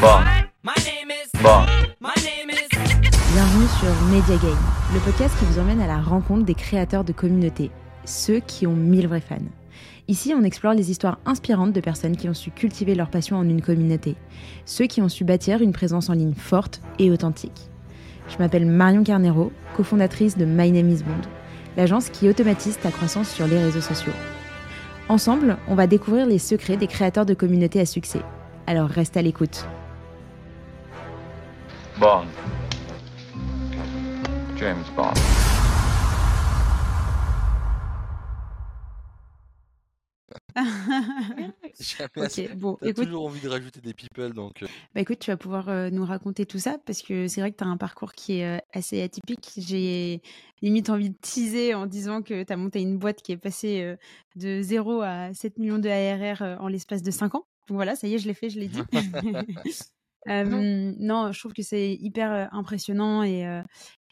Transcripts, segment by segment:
Bon. Bon. Bienvenue sur Media Game, le podcast qui vous emmène à la rencontre des créateurs de communautés, ceux qui ont mille vrais fans. Ici, on explore les histoires inspirantes de personnes qui ont su cultiver leur passion en une communauté, ceux qui ont su bâtir une présence en ligne forte et authentique. Je m'appelle Marion Carnero, cofondatrice de My Name is Bond, l'agence qui automatise ta croissance sur les réseaux sociaux. Ensemble, on va découvrir les secrets des créateurs de communautés à succès. Alors reste à l'écoute. Bond. James Bond. Jamais assez. Ok, bon, T'as écoute, toujours envie de rajouter des people, donc euh, bah écoute, tu vas pouvoir euh, nous raconter tout ça parce que c'est vrai que tu as un parcours qui est euh, assez atypique. J'ai limite envie de teaser en disant que tu as monté une boîte qui est passée euh, de 0 à 7 millions de ARR euh, en l'espace de 5 ans. Donc voilà, ça y est, je l'ai fait, je l'ai dit. Euh, non, je trouve que c'est hyper euh, impressionnant et, euh,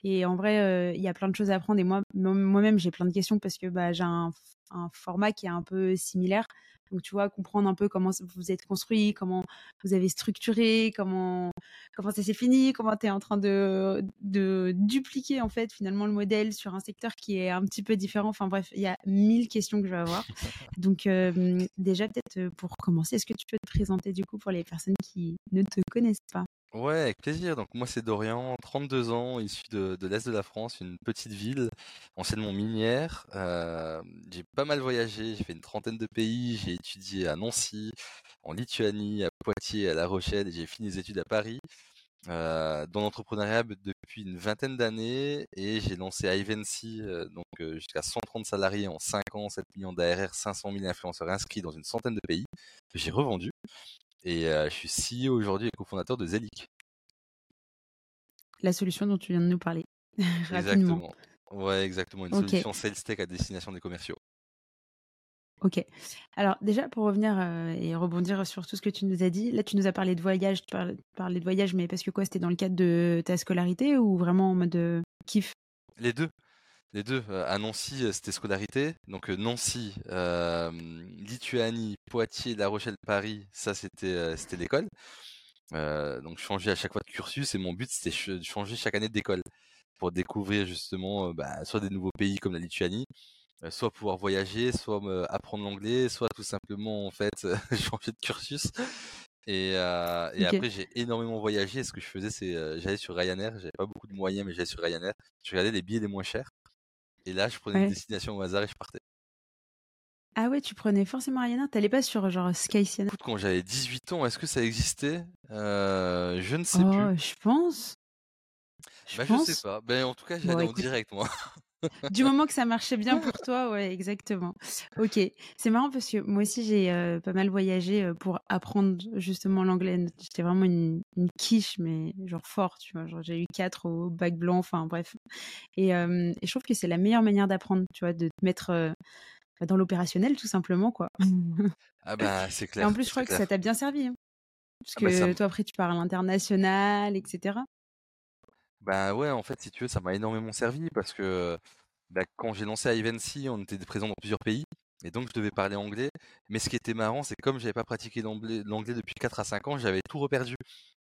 et en vrai, euh, il y a plein de choses à apprendre. Et moi, moi- moi-même, j'ai plein de questions parce que bah, j'ai un, un format qui est un peu similaire. Donc, tu vois, comprendre un peu comment vous êtes construit, comment vous avez structuré, comment, comment ça s'est fini, comment tu es en train de, de dupliquer en fait finalement le modèle sur un secteur qui est un petit peu différent. Enfin bref, il y a mille questions que je vais avoir. Donc euh, déjà peut-être euh, pour commencer, est-ce que tu peux te présenter du coup pour les personnes qui ne te connaissent pas? Ouais, avec plaisir. Donc moi c'est Dorian, 32 ans, issu de, de l'Est de la France, une petite ville, anciennement minière. Euh, j'ai pas mal voyagé, j'ai fait une trentaine de pays, j'ai étudié à Nancy, en Lituanie, à Poitiers, à La Rochelle, et j'ai fini les études à Paris. euh, dans l'entrepreneuriat depuis une vingtaine d'années et j'ai lancé Ivancy, euh, donc jusqu'à 130 salariés en 5 ans, 7 millions d'ARR, 500 000 influenceurs inscrits dans une centaine de pays que j'ai revendu et euh, je suis CEO aujourd'hui et cofondateur de Zelic. La solution dont tu viens de nous parler rapidement. Exactement. Ouais, exactement. Une solution sales tech à destination des commerciaux. Ok. Alors déjà pour revenir euh, et rebondir sur tout ce que tu nous as dit, là tu nous as parlé de voyage, tu parlais de voyage, mais parce que quoi, c'était dans le cadre de ta scolarité ou vraiment en mode euh, kiff? Les deux. Les deux. Euh, À Nancy, euh, c'était scolarité. Donc euh, Nancy, euh, Lituanie, Poitiers, La Rochelle, Paris, ça c'était c'était l'école. Euh, donc je changeais à chaque fois de cursus et mon but c'était de changer chaque année d'école pour découvrir justement bah, soit des nouveaux pays comme la Lituanie, soit pouvoir voyager, soit apprendre l'anglais, soit tout simplement en fait changer de cursus. Et, euh, après j'ai énormément voyagé. Ce que je faisais c'est euh, j'allais sur Ryanair, j'avais pas beaucoup de moyens mais j'allais sur Ryanair. Je regardais les billets les moins chers et là je prenais une Ouais. destination au hasard et je partais. Ah ouais, tu prenais forcément Ryanair, t'allais pas sur genre Skyscanner Écoute, quand j'avais 18 ans, est-ce que ça existait? Euh, Je ne sais Oh, plus. je pense. Je Bah, je sais pense. pas. Ben, en tout cas, Bon, j'allais en écoute. direct, moi. Du moment que ça marchait bien pour toi, ouais, exactement. Ok, c'est marrant parce que moi aussi j'ai euh, pas mal voyagé euh, pour apprendre justement l'anglais. J'étais vraiment une, une quiche, mais genre fort, tu vois. J'ai eu quatre au bac blanc, enfin bref. Et, euh, et je trouve que c'est la meilleure manière d'apprendre, tu vois, de te mettre euh, dans l'opérationnel tout simplement, quoi. Ah bah, c'est Et clair. en plus, je crois que ça t'a bien servi, hein, parce Ah bah, que toi après tu parles international, etc. bah ouais, en fait, si tu veux, ça m'a énormément servi parce que bah, quand j'ai lancé Ivancy, on était présent dans plusieurs pays et donc je devais parler anglais. Mais ce qui était marrant, c'est que comme j'avais pas pratiqué l'anglais depuis 4 à 5 ans, j'avais tout reperdu.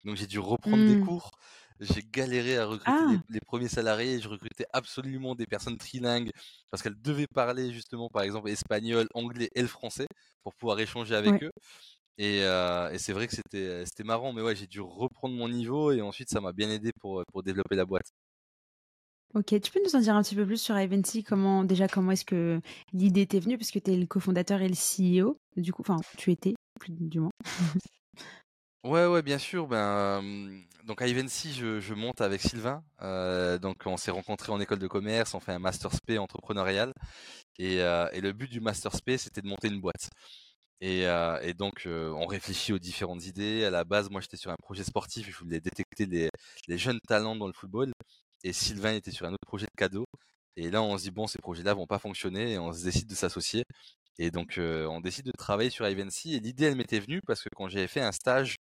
Donc j'ai dû reprendre des Hmm. cours. J'ai galéré à recruter les, Ah, les premiers salariés. Je recrutais absolument des personnes trilingues parce qu'elles devaient parler justement, par exemple, espagnol, anglais et le français pour pouvoir échanger avec ouais. eux. Et, euh, et c'est vrai que c'était c'était marrant, mais ouais, j'ai dû reprendre mon niveau et ensuite ça m'a bien aidé pour, pour développer la boîte. Ok, tu peux nous en dire un petit peu plus sur Ivancy comment déjà comment est-ce que l'idée t'est venue? Parce que tu es le cofondateur et le CEO du coup enfin tu étais plus du moins. Ouais, ouais, bien sûr. Ben, euh, donc à Ivancy, je, je monte avec Sylvain. Euh, donc on s'est rencontrés en école de commerce, on fait un master spé entrepreneurial et, euh, et le but du master spé, c'était de monter une boîte. Et, euh, et donc euh, on réfléchit aux différentes idées. À la base, moi j'étais sur un projet sportif, je voulais détecter les, jeunes talents dans le football et Sylvain était sur un autre projet de cadeau. Et là, on se dit bon, ces projets-là vont pas fonctionner et on se décide de s'associer. Et donc, euh, on décide de travailler sur Ivancy. Et l'idée, elle m'était venue parce que quand j'avais fait un stage,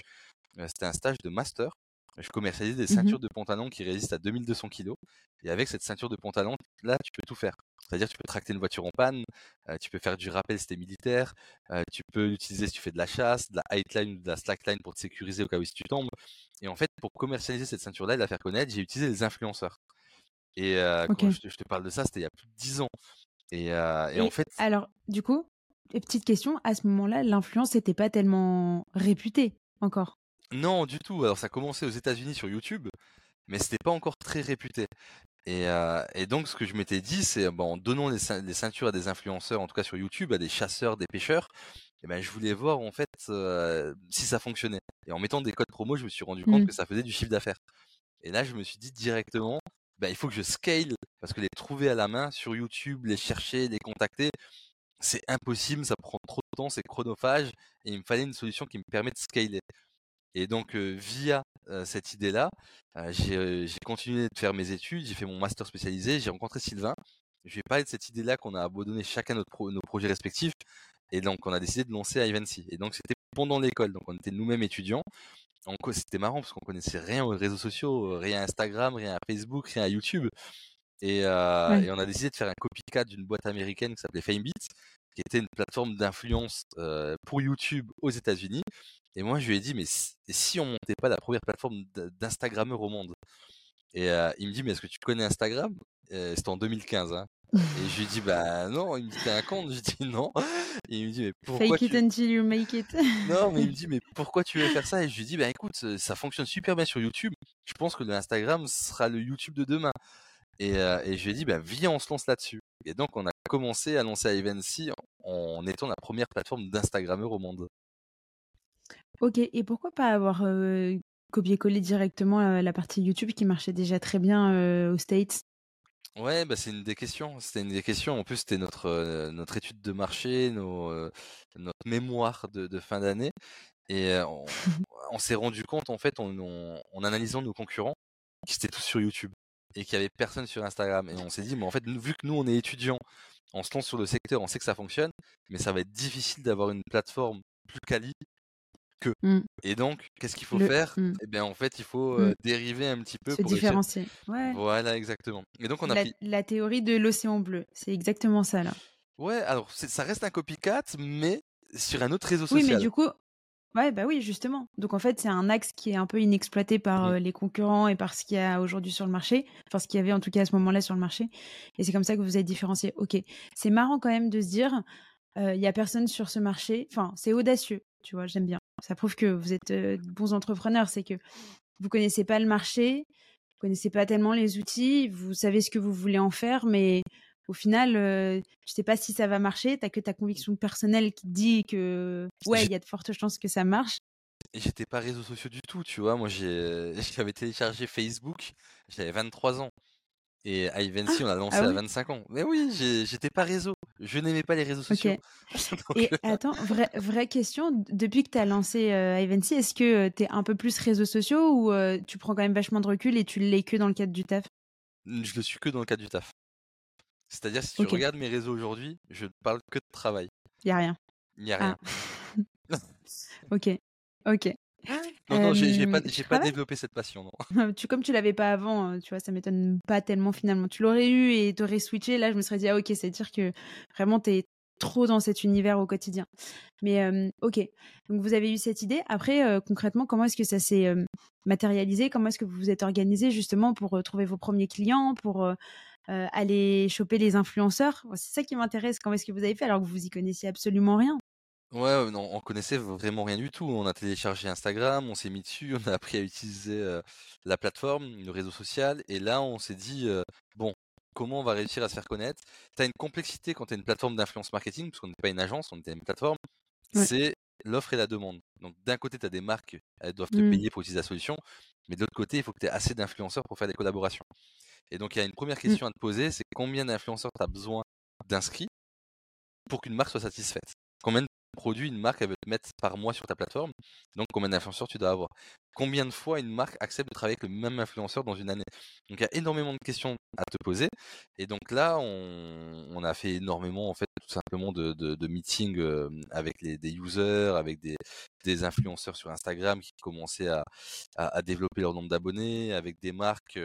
c'était un stage de master je commercialise des Mmh ceintures de pantalon qui résistent à 2200 kg. Et avec cette ceinture de pantalon, là, tu peux tout faire. C'est-à-dire, tu peux tracter une voiture en panne, euh, tu peux faire du rappel si t'es militaire, euh, tu peux l'utiliser si tu fais de la chasse, de la highline ou de la slackline pour te sécuriser au cas où si tu tombes. Et en fait, pour commercialiser cette ceinture-là et la faire connaître, j'ai utilisé les influenceurs. Et euh, quand je te, je te parle de ça, c'était il y a plus de 10 ans. Et, et en fait, alors, du coup, et petite question, à ce moment-là, l'influence n'était pas tellement réputée encore? Non, du tout. Alors, ça commençait aux États-Unis sur YouTube, mais c'était pas encore très réputé. Et, euh, et donc, ce que je m'étais dit, c'est bon, en donnant les ceintures à des influenceurs, en tout cas sur YouTube, à des chasseurs, des pêcheurs, et ben, je voulais voir en fait euh, si ça fonctionnait. Et en mettant des codes promo, je me suis rendu compte Mm. que ça faisait du chiffre d'affaires. Et là, je me suis dit directement, ben, il faut que je scale, parce que les trouver à la main sur YouTube, les chercher, les contacter, c'est impossible, ça prend trop de temps, c'est chronophage, et il me fallait une solution qui me permet de scaler. Et donc, via cette idée-là, j'ai continué de faire mes études, j'ai fait mon master spécialisé, j'ai rencontré Sylvain. Je lui ai parlé de cette idée-là qu'on a abandonné chacun notre pro- nos projets respectifs. Et donc, on a décidé de lancer Ivancy. Et donc, c'était pendant l'école. Donc, on était nous-mêmes étudiants. C'était marrant parce qu'on connaissait rien aux réseaux sociaux, rien à Instagram, rien à Facebook, rien à YouTube. Et, euh, Ouais. et on a décidé de faire un copycat d'une boîte américaine qui s'appelait FameBeat, qui était une plateforme d'influence euh, pour YouTube aux États-Unis. Et moi, je lui ai dit, mais si, on montait pas la première plateforme d'Instagrammeur au monde? Et euh, il me dit, mais est-ce que tu connais Instagram? Euh, C'était en 2015. Hein. Et je lui ai dit, bah non. Il me dit, t'es un con Je dis, non. Et il me dit, mais pourquoi Fake it tu... until you make it. Non, mais il me dit, mais pourquoi tu veux faire ça? Et je lui dis, bah écoute, ça fonctionne super bien sur YouTube. Je pense que le Instagram sera le YouTube de demain. Et, euh, et je lui ai dit, bah viens, on se lance là-dessus. Et donc, on a commencé à lancer Ivancy en, étant la première plateforme d'Instagrammeur au monde. Ok, et pourquoi pas avoir euh, copié-collé directement euh, la partie YouTube qui marchait déjà très bien euh, aux States? Ouais, bah c'est une des questions. C'était une des questions. En plus, c'était notre notre étude de marché, nos, notre mémoire de, de fin d'année, et on, on s'est rendu compte en fait en, en, en analysant nos concurrents qui étaient tous sur YouTube et qu'il y avait personne sur Instagram. Et on s'est dit, mais en fait, vu que nous on est étudiants, on se lance sur le secteur, on sait que ça fonctionne, mais ça va être difficile d'avoir une plateforme plus quali que. Mm. Et donc, qu'est-ce qu'il faut Le- faire? mm. Eh bien, en fait, il faut euh, Mm. dériver un petit peu Se pour différencier. Ouais. Voilà, exactement. Et donc, on a La, pris. la théorie de l'océan bleu, c'est exactement ça là. Ouais, alors ça reste un copycat, mais sur un autre réseau Oui, social. mais du coup, ouais, bah oui, justement. Donc en fait, c'est un axe qui est un peu inexploité par Mm. euh, les concurrents et par ce qu'il y a aujourd'hui sur le marché, enfin ce qu'il y avait en tout cas à ce moment-là sur le marché. Et c'est comme ça que vous êtes différencié. Ok, c'est marrant quand même de se dire, euh, il y a personne sur ce marché. Enfin, c'est audacieux, tu vois. J'aime bien. Ça prouve que vous êtes euh, de bons entrepreneurs. C'est que vous connaissez pas le marché, vous connaissez pas tellement les outils, vous savez ce que vous voulez en faire, mais au final, euh, je sais pas si ça va marcher. T'as que ta conviction personnelle qui te dit que ouais, il y a de fortes chances que ça marche. J'étais pas réseaux sociaux du tout, tu vois. Moi, j'ai, j'avais téléchargé Facebook, j'avais 23 ans. Et Ivancy, on a lancé ah à ouais 25 ans. Mais oui, j'étais pas réseau. Je n'aimais pas les réseaux sociaux. Donc, Et attends, vraie, vraie question, depuis que tu as lancé euh, Ivancy, est-ce que tu es un peu plus réseaux sociaux ou euh, tu prends quand même vachement de recul et tu l'es que dans le cadre du taf? Je le suis que dans le cadre du taf. C'est-à-dire, si tu Ok. regardes mes réseaux aujourd'hui, je ne parle que de travail. Il y a rien. Il n'y a Ah. rien. Ok. Ok. Non, non, j'ai pas, Euh, j'ai pas travailles développé cette passion, non. tu, comme tu l'avais pas avant, euh, tu vois, ça m'étonne pas tellement finalement. Tu l'aurais eu et t'aurais switché. Là, je me serais dit, ah ok, c'est-à-dire que vraiment, tu es trop dans cet univers au quotidien. Mais euh, ok, donc vous avez eu cette idée. Après, euh, concrètement, comment est-ce que ça s'est matérialisé? Comment est-ce que vous vous êtes organisé justement pour euh, trouver vos premiers clients, pour euh, aller choper les influenceurs C'est ça qui m'intéresse. Comment est-ce que vous avez fait alors que vous y connaissiez absolument rien? Ouais, non, on connaissait vraiment rien du tout. On a téléchargé Instagram, on s'est mis dessus, on a appris à utiliser euh, la plateforme, le réseau social, et là on s'est dit euh, bon, comment on va réussir à se faire connaître? T'as une complexité quand t'es une plateforme d'influence marketing, parce qu'on n'est pas une agence, on était une plateforme. Ouais. C'est l'offre et la demande. Donc d'un côté, t'as des marques, elles doivent te Mm. payer pour utiliser la solution, mais de l'autre côté, il faut que tu aies assez d'influenceurs pour faire des collaborations. Et donc il y a une première question à te poser, c'est combien d'influenceurs tu as besoin d'inscrits pour qu'une marque soit satisfaite? Combien de produit une marque elle veut te mettre par mois sur ta plateforme. Donc combien d'influenceurs tu dois avoir? Combien de fois une marque accepte de travailler avec le même influenceur dans une année? Donc il y a énormément de questions à te poser. Et donc là, on, a fait énormément en fait tout simplement de, de, meetings avec les, des users, avec des, des influenceurs sur Instagram qui commençaient à, à, développer leur nombre d'abonnés, avec des marques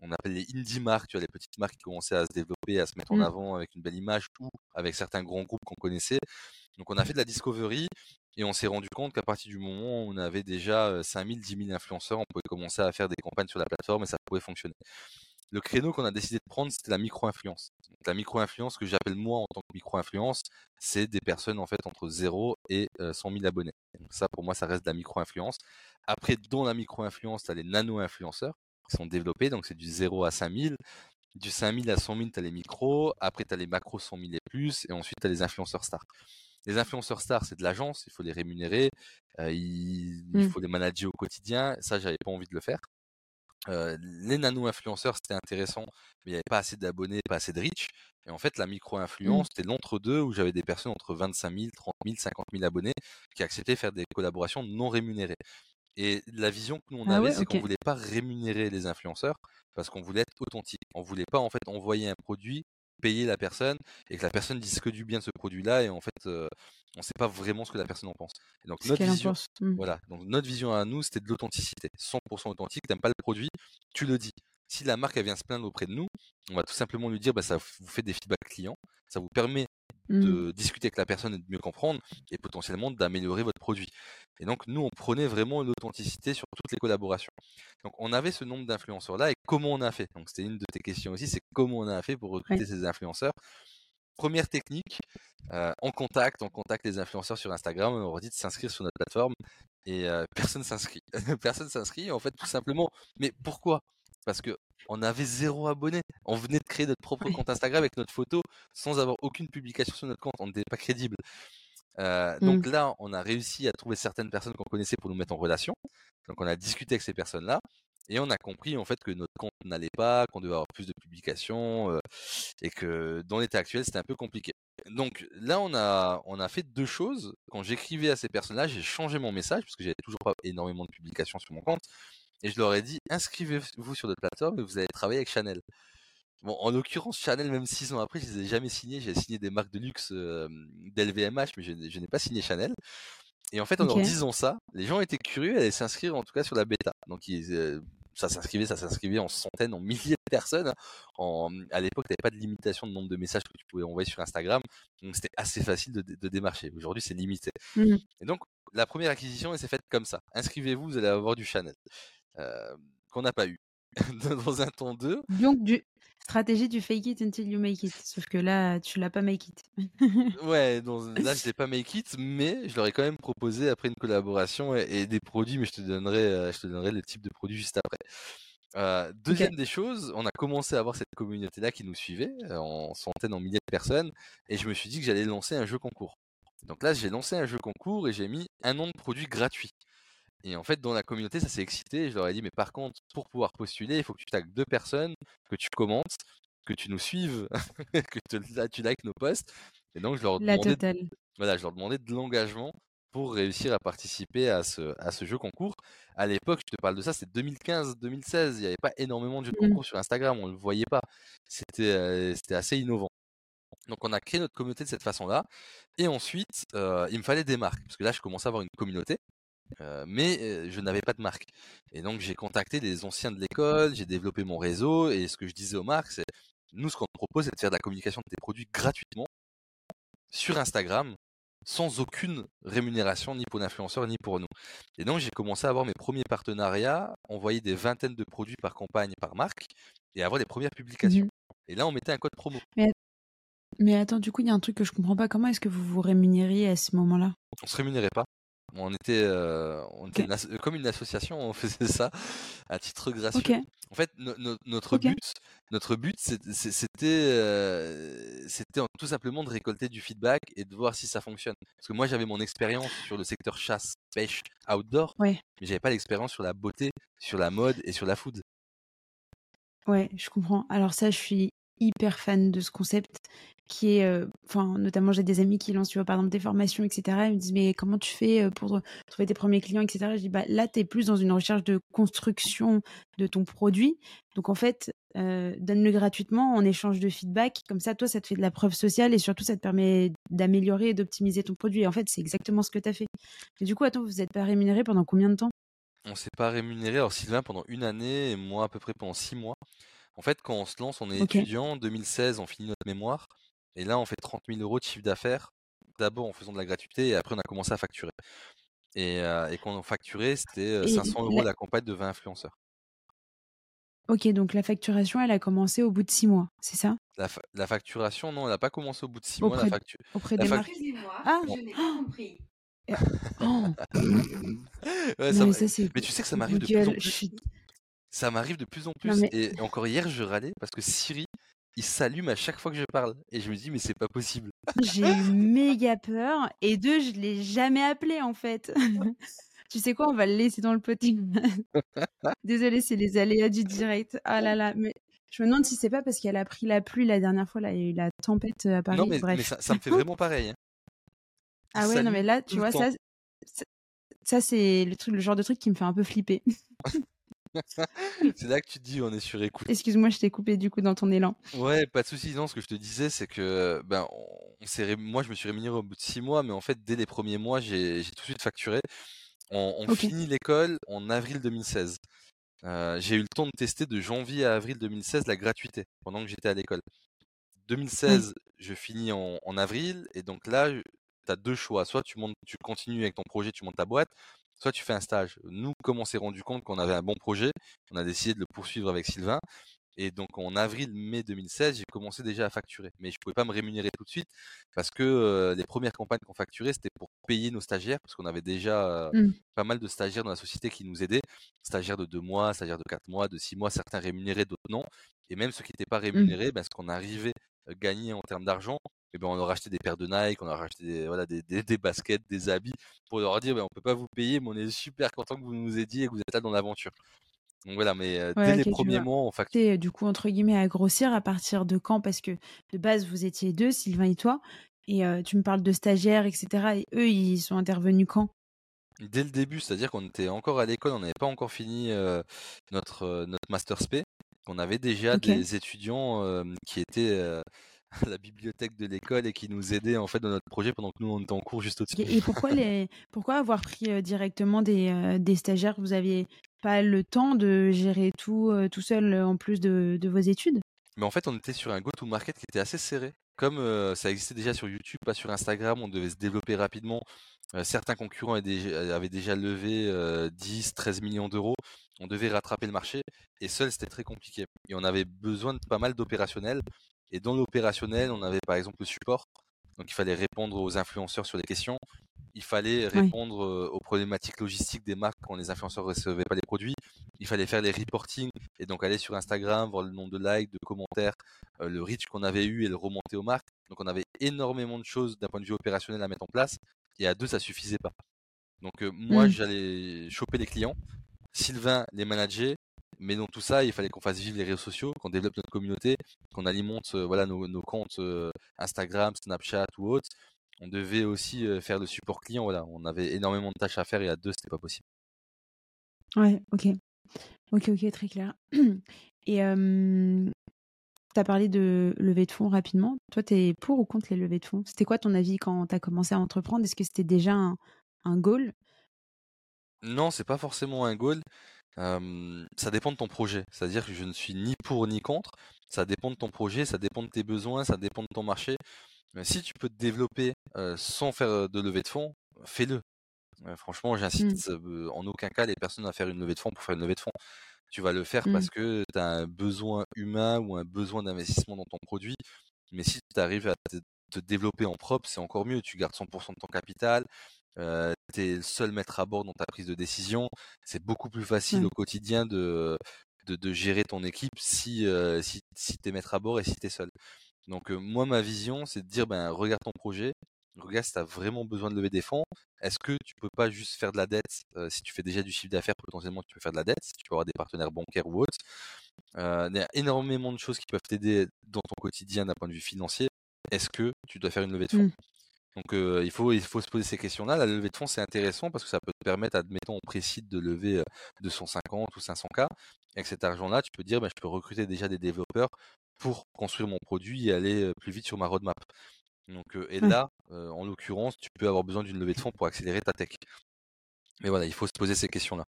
on appelle les indie marques, tu vois, les petites marques qui commençaient à se développer, à se mettre en mmh. avant avec une belle image ou avec certains grands groupes qu'on connaissait. Donc on a fait de la discovery et on s'est rendu compte qu'à partir du moment où on avait déjà 5000, 10 000 influenceurs, on pouvait commencer à faire des campagnes sur la plateforme et ça pouvait fonctionner. Le créneau qu'on a décidé de prendre, c'était la micro-influence. La micro-influence que j'appelle moi en tant que micro-influence, c'est des personnes en fait entre 0 et 100 000 abonnés. Donc ça, pour moi, ça reste de la micro-influence. Après, dans la micro-influence, tu as les nano-influenceurs qui sont développés, donc c'est du 0 à 5000. Du 5000 à 100 000, tu as les micros, après tu as les macros 100 000 et plus, et ensuite tu as les influenceurs stars. Les influenceurs stars, c'est de l'agence, il faut les rémunérer, euh, il, mmh. faut les manager au quotidien. Ça, j'avais pas envie de le faire. Euh, les nano-influenceurs, c'était intéressant, mais il n'y avait pas assez d'abonnés, pas assez de reach. Et en fait, la micro-influence, mmh. c'était l'entre-deux où j'avais des personnes entre 25 000, 30 000, 50 000 abonnés qui acceptaient de faire des collaborations non rémunérées. Et la vision que nous on ah avait, c'est qu'on voulait pas rémunérer les influenceurs parce qu'on voulait être authentique. On voulait pas en fait envoyer un produit payer la personne et que la personne dise que du bien de ce produit-là et en fait on on sait pas vraiment ce que la personne en pense. Et donc notre vision, mmh. voilà, donc notre vision à nous c'était de l'authenticité, 100% authentique. T'aimes pas le produit, tu le dis. Si la marque elle vient se plaindre auprès de nous, on va tout simplement lui dire bah ça vous fait des feedbacks clients, ça vous permet Mmh. de discuter avec la personne et de mieux comprendre et potentiellement d'améliorer votre produit. Et donc nous, on prenait vraiment l'authenticité sur toutes les collaborations. Donc on avait ce nombre d'influenceurs là et comment on a fait? Donc c'était une de tes questions aussi, c'est comment on a fait pour recruter ces influenceurs? Première technique, euh, on contacte, on contacte les influenceurs sur Instagram, on leur dit de s'inscrire sur notre plateforme et euh, personne s'inscrit. personne s'inscrit en fait tout simplement. Mais pourquoi? Parce que on avait zéro abonné. On venait de créer notre propre compte Instagram avec notre photo sans avoir aucune publication sur notre compte. On n'était pas crédible. Euh, donc mmh. là, on a réussi à trouver certaines personnes qu'on connaissait pour nous mettre en relation. Donc on a discuté avec ces personnes-là et on a compris en fait que notre compte n'allait pas, qu'on devait avoir plus de publications euh, et que dans l'état actuel c'était un peu compliqué. Donc là on a on a fait deux choses. Quand j'écrivais à ces personnes-là, j'ai changé mon message parce que j'avais toujours pas énormément de publications sur mon compte et je leur ai dit inscrivez-vous sur notre plateforme et vous allez travailler avec Chanel. Bon, en l'occurrence, Chanel, même six ans après, je les ai jamais signés. J'ai signé des marques de luxe d'LVMH, mais je, n'ai pas signé Chanel. Et en fait, en leur disant ça, les gens étaient curieux à s'inscrire en tout cas sur la bêta. Donc, ça s'inscrivait, ça s'inscrivait en centaines, en milliers de personnes. En, à l'époque, tu n'avais pas de limitation de nombre de messages que tu pouvais envoyer sur Instagram. Donc, c'était assez facile de, de démarcher. Aujourd'hui, c'est limité. Mmh. Et donc, la première acquisition, elle s'est faite comme ça. Inscrivez-vous, vous allez avoir du Chanel. Qu'on n'a pas eu. Dans un temps 2. Donc, du... stratégie du fake it until you make it. Sauf que là, tu l'as pas make it. ouais, là, je l'ai pas make it, mais je leur ai quand même proposé après une collaboration et, des produits, mais je te donnerai, euh, je te donnerai le type de produit juste après. Euh, deuxième des choses, on a commencé à avoir cette communauté-là qui nous suivait, en centaines, en milliers de personnes, et je me suis dit que j'allais lancer un jeu concours. Donc là, j'ai lancé un jeu concours et j'ai mis un nom de produit gratuit. Et en fait, dans la communauté, ça s'est excité. Je leur ai dit, mais par contre, pour pouvoir postuler, il faut que tu tagues deux personnes, que tu commentes, que tu nous suives, que tu likes nos posts. Et donc, je leur demandais, de, voilà, je leur demandais de l'engagement pour réussir à participer à ce, à ce jeu concours. À l'époque, je te parle de ça, c'était 2015-2016. Il n'y avait pas énormément de jeux de mmh. concours sur Instagram, on ne le voyait pas. C'était c'était assez innovant. Donc on a créé notre communauté de cette façon-là. Et ensuite, il me fallait des marques. Parce que là, je commençais à avoir une communauté mais je n'avais pas de marque. Et donc j'ai contacté les anciens de l'école, j'ai développé mon réseau, et ce que je disais aux marques, c'est nous ce qu'on propose, c'est de faire de la communication de tes produits gratuitement sur Instagram, sans aucune rémunération ni pour l'influenceur ni pour nous. Et donc j'ai commencé à avoir mes premiers partenariats, envoyer des vingtaines de produits par campagne, par marque, et avoir les premières publications. Mmh et là on mettait un code promo. Mais, mais attends, du coup il y a un truc que je comprends pas. Comment est-ce que vous vous rémunériez à ce moment-là? On se rémunérait pas. On était, euh, on était comme une association, on faisait ça à titre gracieux. En fait, notre but, notre but, c'était, euh, c'était tout simplement de récolter du feedback et de voir si ça fonctionne. Parce que moi, j'avais mon expérience sur le secteur chasse, pêche, outdoor, mais j'avais pas l'expérience sur la beauté, sur la mode et sur la food. Ouais, je comprends. Alors ça, je suis hyper fan de ce concept qui est, enfin, notamment j'ai des amis qui lancent, tu vois, par exemple des formations, etc. Ils me disent mais comment tu fais pour trouver tes premiers clients, etc. Je dis bah là tu es plus dans une recherche de construction de ton produit. Donc en fait, donne-le gratuitement en échange de feedback. Comme ça, toi, ça te fait de la preuve sociale et surtout ça te permet d'améliorer et d'optimiser ton produit. Et en fait, c'est exactement ce que tu as fait. Et du coup, attends, vous n'êtes pas rémunéré pendant combien de temps? On s'est pas rémunéré. Alors Sylvain pendant une année et moi à peu près pendant six mois. En fait, quand on se lance, on est étudiant. En 2016, on finit notre mémoire. Et là, on fait 30 000 euros de chiffre d'affaires, d'abord en faisant de la gratuité, et après, on a commencé à facturer. Et, quand on facturait, c'était 500 euros la... campagne de 20 influenceurs. Ok, donc la facturation, elle a commencé au bout de 6 mois, c'est ça? La, facturation, non, elle n'a pas commencé au bout de 6 mois. La facture. Auprès des marques? Ah, je n'ai pas compris. Oh. ouais, ça, mais, mais, tu sais que ça m'arrive de plus en plus. Ça m'arrive de plus en plus. Et encore hier, je râlais parce que Siri, il s'allume à chaque fois que je parle. Et je me dis, mais c'est pas possible. J'ai eu méga peur. Et deux, je l'ai jamais appelé en fait. tu sais quoi, on va le laisser dans le petit. Désolée, c'est les aléas du direct. Ah là là, mais je me demande si c'est pas parce qu'elle a pris la pluie la dernière fois. Là, il y a eu la tempête à Paris. Non, mais, ça, me fait vraiment pareil. Hein. Ah ouais, non, mais là, tu vois, ça, ça c'est le, truc, le genre de truc qui me fait un peu flipper. C'est là que tu te dis on est sur écoute. Excuse-moi, je t'ai coupé du coup dans ton élan. Ouais, pas de soucis. Non, ce que je te disais, c'est que ben, on moi, je me suis rémunéré au bout de six mois, mais en fait, dès les premiers mois, j'ai tout de suite facturé. On, finit l'école en avril 2016. Euh, j'ai eu le temps de tester de janvier à avril 2016 la gratuité pendant que j'étais à l'école. 2016, je finis en, en, avril, et donc là, tu as deux choix. Soit tu, montes, tu continues avec ton projet, tu montes ta boîte, soit tu fais un stage. Nous, comme on s'est rendu compte qu'on avait un bon projet, on a décidé de le poursuivre avec Sylvain. Et donc en avril-mai 2016, j'ai commencé déjà à facturer. Mais je ne pouvais pas me rémunérer tout de suite parce que les premières campagnes qu'on facturait, c'était pour payer nos stagiaires, parce qu'on avait déjà mmh. pas mal de stagiaires dans la société qui nous aidaient. Stagiaires de deux mois, stagiaires de quatre mois, de six mois, certains rémunérés, d'autres non. Et même ceux qui n'étaient pas mmh. rémunérés, ben, ce qu'on arrivait à gagner en termes d'argent, et ben on leur a acheté des paires de Nike, on a acheté des, voilà, des, des, baskets, des habits, pour leur dire ben, on peut pas vous payer, mais on est super content que vous nous aidiez et que vous êtes là dans l'aventure. Donc voilà, mais dès les premiers mois, on facture. du coup, entre guillemets, à grossir à partir de quand? Parce que de base, vous étiez deux, Sylvain et toi, et tu me parles de stagiaires, etc. Et eux, ils sont intervenus quand? Dès le début, c'est-à-dire qu'on était encore à l'école, on n'avait pas encore fini notre, notre Master Sp. On avait déjà des étudiants qui étaient la bibliothèque de l'école et qui nous aidait en fait dans notre projet pendant que nous on était en cours juste au-dessus. Et pourquoi les pourquoi avoir pris directement des, des stagiaires? Vous aviez pas le temps de gérer tout tout seul en plus de, de, vos études? Mais en fait, on était sur un go-to-market qui était assez serré. Comme ça existait déjà sur YouTube, pas sur Instagram, on devait se développer rapidement. certains concurrents avaient déjà levé 10, 13 millions d'euros. On devait rattraper le marché et seul c'était très compliqué. Et on avait besoin de pas mal d'opérationnels et dans l'opérationnel, on avait par exemple le support. Donc il fallait répondre aux influenceurs sur les questions. Il fallait répondre aux problématiques logistiques des marques quand les influenceurs ne recevaient pas les produits. Il fallait faire les reporting et donc aller sur Instagram, voir le nombre de likes, de commentaires, le reach qu'on avait eu et le remonter aux marques. Donc on avait énormément de choses d'un point de vue opérationnel à mettre en place. Et à deux, ça suffisait pas. Donc moi, mmh. j'allais choper les clients. Sylvain les manager mais dans tout ça, il fallait qu'on fasse vivre les réseaux sociaux, qu'on développe notre communauté, qu'on alimente euh, voilà, nos, comptes euh, Instagram, Snapchat ou autres. On devait aussi euh, faire le support client. Voilà. On avait énormément de tâches à faire et à deux, c'était pas possible. Ouais, ok. Ok, ok, très clair. Et tu as parlé de levée de fonds rapidement. Toi, tu es pour ou contre les levées de fonds? C'était quoi ton avis quand tu as commencé à entreprendre? Est-ce que c'était déjà un, un goal? Non, c'est pas forcément un goal ça dépend de ton projet. C'est-à-dire que je ne suis ni pour ni contre. Ça dépend de ton projet, ça dépend de tes besoins, ça dépend de ton marché. si tu peux te développer sans faire de levée de fonds, fais-le. franchement, mmh. j'incite en aucun cas les personnes à faire une levée de fonds pour faire une levée de fonds. Tu vas le faire mmh. parce que tu as un besoin humain ou un besoin d'investissement dans ton produit. Mais si tu arrives à te, te développer en propre, c'est encore mieux. Tu gardes 100% de ton capital, tu es le seul maître à bord dans ta prise de décision. C'est beaucoup plus facile au quotidien de, de, gérer ton équipe si, si, si tu es maître à bord et si tu es seul. Donc moi, ma vision, c'est de dire, ben, regarde ton projet, regarde si tu as vraiment besoin de lever des fonds. Est-ce que tu peux pas juste faire de la dette Si tu fais déjà du chiffre d'affaires, potentiellement, tu peux faire de la dette, si tu peux avoir des partenaires bancaires ou autres. il y a énormément de choses qui peuvent t'aider dans ton quotidien d'un point de vue financier. est-ce que tu dois faire une levée de fonds? Mmh. Donc euh, il, faut, il faut se poser ces questions-là. La levée de fonds, c'est intéressant parce que ça peut te permettre, admettons, au précide de lever euh, 250 ou 500K. Avec cet argent-là, tu peux dire, bah, je peux recruter déjà des développeurs pour construire mon produit et aller plus vite sur ma roadmap. Donc, euh, et Ouais. là, euh, en l'occurrence, tu peux avoir besoin d'une levée de fonds pour accélérer ta tech. Mais voilà, il faut se poser ces questions-là.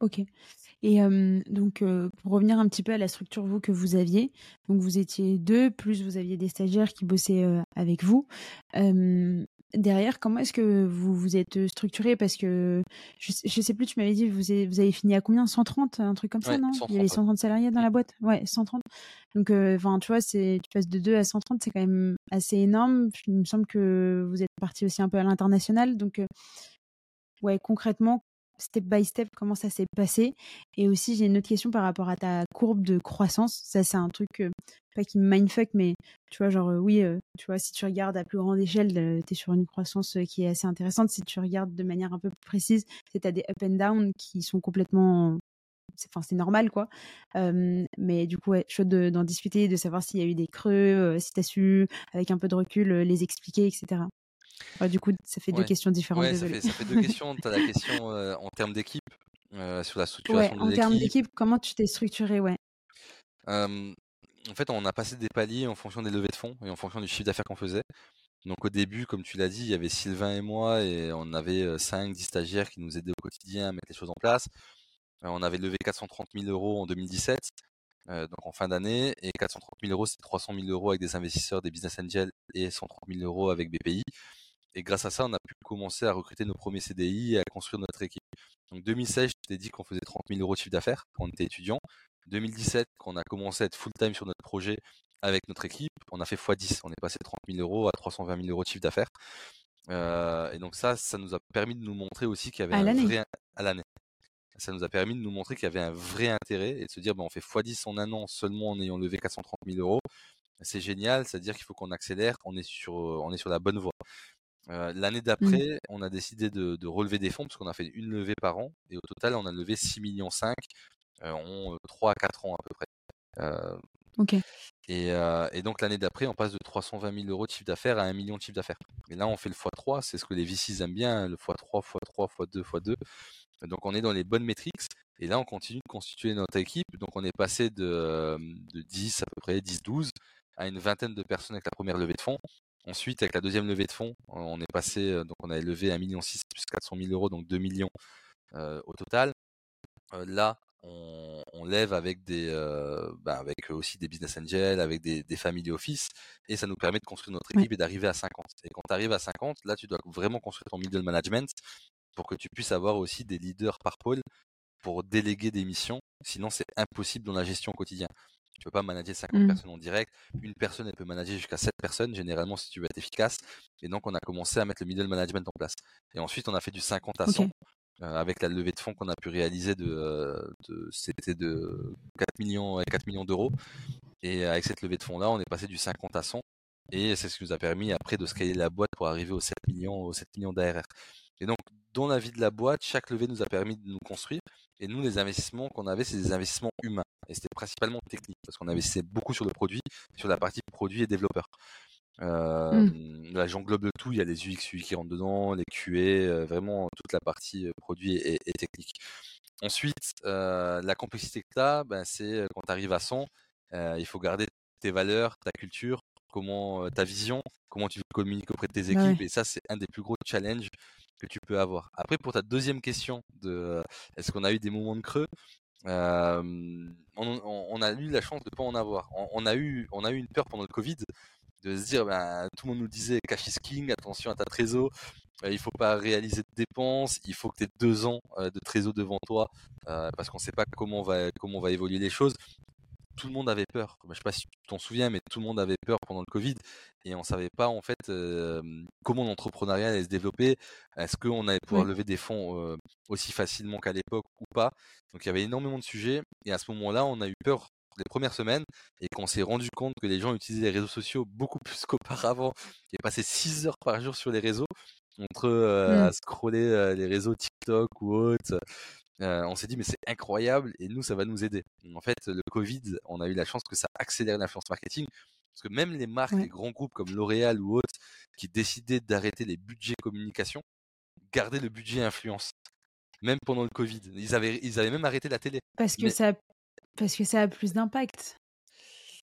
Ok. Et hem, donc, heu, pour revenir un petit peu à la structure, vous, que vous aviez, donc vous étiez 2, plus vous aviez des stagiaires qui bossaient, heu, avec vous. Derrière, comment est-ce que vous vous êtes, structurés? Parce que je je sais plus, tu m'avais dit, vous avez vous avez fini à combien? 130, un truc comme ça, non? Il y 130, avait ouais. 130 salariés dans la boîte? Ouais, 130. Donc, enfin, tu vois, tu passes de 2 à 130, c'est quand même assez énorme. il me semble que vous êtes partis aussi un peu à l'international. Donc, ouais, concrètement, step by step, comment ça s'est passé? Et aussi, j'ai une autre question par rapport à ta courbe de croissance. Ça, c'est un truc, heu, pas qui me mindfuck, mais tu vois, genre, heu, oui, heu, tu vois, si tu regardes à plus grande échelle, heu, tu es sur une croissance, qui est assez intéressante. Si tu regardes de manière un peu plus précise, tu as des up and down qui sont complètement c'est enfin, c'est normal, quoi. Mais du coup, ouais, chaud de d'en discuter, de savoir s'il y a eu des creux, si tu as su, avec un peu de recul, les expliquer et cetera. Ouais, du coup, ça fait 2 Ouais. questions différentes, Ouais, ça fait, ça fait deux questions. Tu as la question euh, en termes d'équipe, euh, sur la structuration de en termes l'équipe. d'équipe, comment tu t'es structuré? Ouais? Euh, en fait, on a passé des paliers en fonction des levées de fonds et en fonction du chiffre d'affaires qu'on faisait. Donc au début, comme tu l'as dit, il y avait Sylvain et moi et on avait 5-10 stagiaires qui nous aidaient au quotidien à mettre les choses en place. Euh, on avait levé 430 000 euros en 2017, euh, donc en fin d'année, et 430 000 euros, c'est 300 000 euros avec des investisseurs, des business angels et 130 000 euros avec BPI. Et grâce à ça, on a pu commencer à recruter nos premiers CDI et à construire notre équipe. Donc 2016, je t'ai dit qu'on faisait 30 000 euros de chiffre d'affaires quand on était étudiant. 2017, quand on a commencé à être full-time sur notre projet avec notre équipe, on a fait x10. On est passé de 30 000 euros à 320 000 euros de chiffre d'affaires. Euh, et donc ça, ça nous a permis de nous montrer aussi qu'il y avait À un vrai à l'année. Ça nous a permis de nous montrer qu'il y avait un vrai intérêt et de se dire, ben, on fait x10 en un an seulement en ayant levé 430 000 euros. C'est génial, c'est-à-dire qu'il faut qu'on accélère, on est sur, on est sur la bonne voie. Euh, L'année Mmh. d'après, on a décidé de, de relever des fonds parce qu'on a fait une levée par an et au total, on a levé 6 millions 5 euh, en 3 à 4 ans à peu près. Euh, OK. et, euh, et donc l'année d'après, on passe de 320 000 euros de chiffre d'affaires à 1 million de chiffre d'affaires. Et là, on fait le x3, c'est ce que les VCs aiment bien, le x3, x3, x2, x2. Donc on est dans les bonnes métriques. Et là, on continue de constituer notre équipe. Donc on est passé de, de 10 à peu près, 10-12 à une vingtaine de personnes avec la première levée de fonds. Ensuite, avec la deuxième levée de fonds, on est passé, donc on a levé 1,6 million plus 400 000 euros, donc 2 millions euh, au total. Euh, là, on, on, lève avec des, euh, bah, avec aussi des business angels, avec des, des family office, et ça nous permet de construire notre équipe et d'arriver à 50. Et quand tu arrives à 50, là, tu dois vraiment construire ton middle management pour que tu puisses avoir aussi des leaders par pôle pour déléguer des missions. Sinon, c'est impossible dans la gestion quotidienne. Tu peux pas manager 50 Mmh. personnes en direct. Une personne, elle peut manager jusqu'à 7 personnes, généralement, si tu veux être efficace. Et donc, on a commencé à mettre le middle management en place. Et ensuite, on a fait du 50 à 100 OK. euh, avec la levée de fonds qu'on a pu réaliser de, euh, de c'était de 4 millions, 4 millions d'euros. Et avec cette levée de fonds-là, on est passé du 50 à 100. Et c'est ce qui nous a permis après de scaler la boîte pour arriver aux 7 millions, aux 7 millions d'ARR. Et donc, dans la vie de la boîte, chaque levée nous a permis de nous construire. Et nous, les investissements qu'on avait, c'est des investissements humains. Et c'était principalement technique, parce qu'on investissait beaucoup sur le produit, sur la partie produit et développeur. Euh, Mmh. Là, j'englobe le tout. Il y a les UX, UI qui rentrent dedans, les QA, euh, vraiment toute la partie euh, produit et, et technique. Ensuite, euh, la complexité que tu as, ben, c'est quand tu arrives à 100, euh, il faut garder tes valeurs, ta culture, comment ta vision, comment tu communiques auprès de tes Bah équipes. ouais. Et ça, c'est un des plus gros challenges que tu peux avoir. Après, pour ta deuxième question de est-ce qu'on a eu des moments de creux? Euh, on, on, on, a eu la chance de pas en avoir. On, on, a eu, on a eu une peur pendant le Covid de se dire, ben, tout le monde nous disait cash is king, attention à ta trésor, euh, il faut pas réaliser de dépenses, il faut que tu aies deux ans euh, de trésor devant toi parce qu'on sait pas comment va, comment va évoluer les choses. Tout le monde avait peur. Je sais pas si tu t'en souviens, mais tout le monde avait peur pendant le Covid et on savait pas en fait euh, comment l'entrepreneuriat allait se développer. Est-ce qu'on allait pouvoir lever des fonds aussi facilement qu'à l'époque ou pas? Donc il y avait énormément de sujets et à ce moment-là, on a eu peur les premières semaines et qu'on s'est rendu compte que les gens utilisaient les réseaux sociaux beaucoup plus qu'auparavant et passaient 6 heures par jour sur les réseaux entre euh, Mmh. à scroller les réseaux TikTok ou autres. Euh, on s'est dit mais c'est incroyable et nous ça va nous aider. En fait le Covid on a eu la chance que ça accélère l'influence marketing Parce que même les marques, Ouais. les grands groupes comme L'Oréal ou autres, qui décidaient d'arrêter les budgets communication, gardaient le budget influence. Même pendant le Covid. Ils avaient, ils avaient même arrêté la télé. Parce que Mais- ça parce que ça a plus d'impact.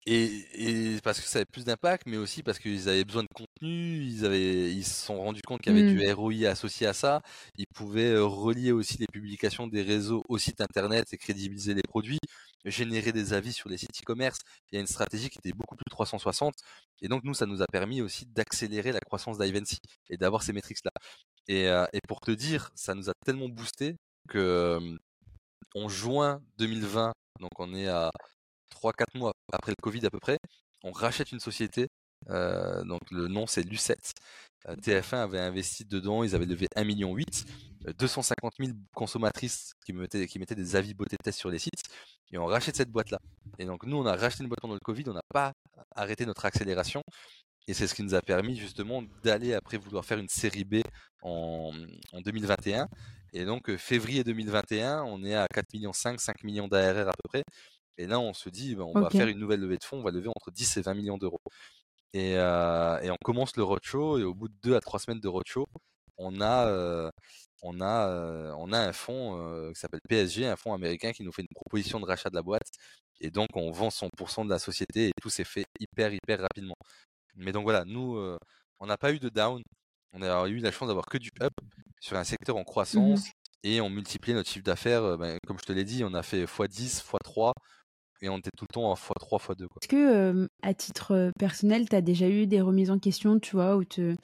Et, et parce que ça avait plus d'impact, mais aussi parce qu'ils avaient besoin de contenu, ils, avaient, ils se sont rendus compte qu'il y avait Mmh. du ROI associé à ça, ils pouvaient euh, relier aussi les publications des réseaux au site internet et crédibiliser les produits, générer des avis sur les sites e-commerce. Il y a une stratégie qui était beaucoup plus 360, et donc nous, ça nous a permis aussi d'accélérer la croissance d'Ivancy et d'avoir ces métriques-là. Et, euh, et pour te dire, ça nous a tellement boosté que euh, en juin 2020, donc on est à 3-4 mois après le Covid à peu près, on rachète une société. euh, donc le nom c'est Lucet. Euh, TF1 avait investi dedans, ils avaient levé 1,8 million, euh, 250 000 consommatrices qui mettaient, qui mettaient des avis beauté test sur les sites, et on rachète cette boîte-là. Et donc nous, on a racheté une boîte pendant le Covid, on n'a pas arrêté notre accélération, et c'est ce qui nous a permis justement d'aller après vouloir faire une série B en, en 2021. Et donc euh, février 2021, on est à 4 millions 5, 5 millions d'ARR à peu près. Et là, on se dit, ben, on va faire une nouvelle levée de fonds, on va lever entre 10 et 20 millions d'euros. Et, euh, et on commence le roadshow, et au bout de 2 à 3 semaines de roadshow, on a, euh, on a, euh, on a un fonds qui s'appelle PSG, un fonds américain qui nous fait une proposition de rachat de la boîte. Et donc, on vend 100% de la société et tout s'est fait hyper, hyper rapidement. Mais donc voilà, nous, on n'a pas eu de down. On a eu la chance d'avoir que du up sur un secteur en croissance et on multipliait notre chiffre d'affaires. ben, comme je te l'ai dit, on a fait x10, x3 et on était tout le temps en x3, x2. Quoi. Est-ce que euh, à titre euh, personnel, tu as déjà eu des remises en question, tu vois, où te,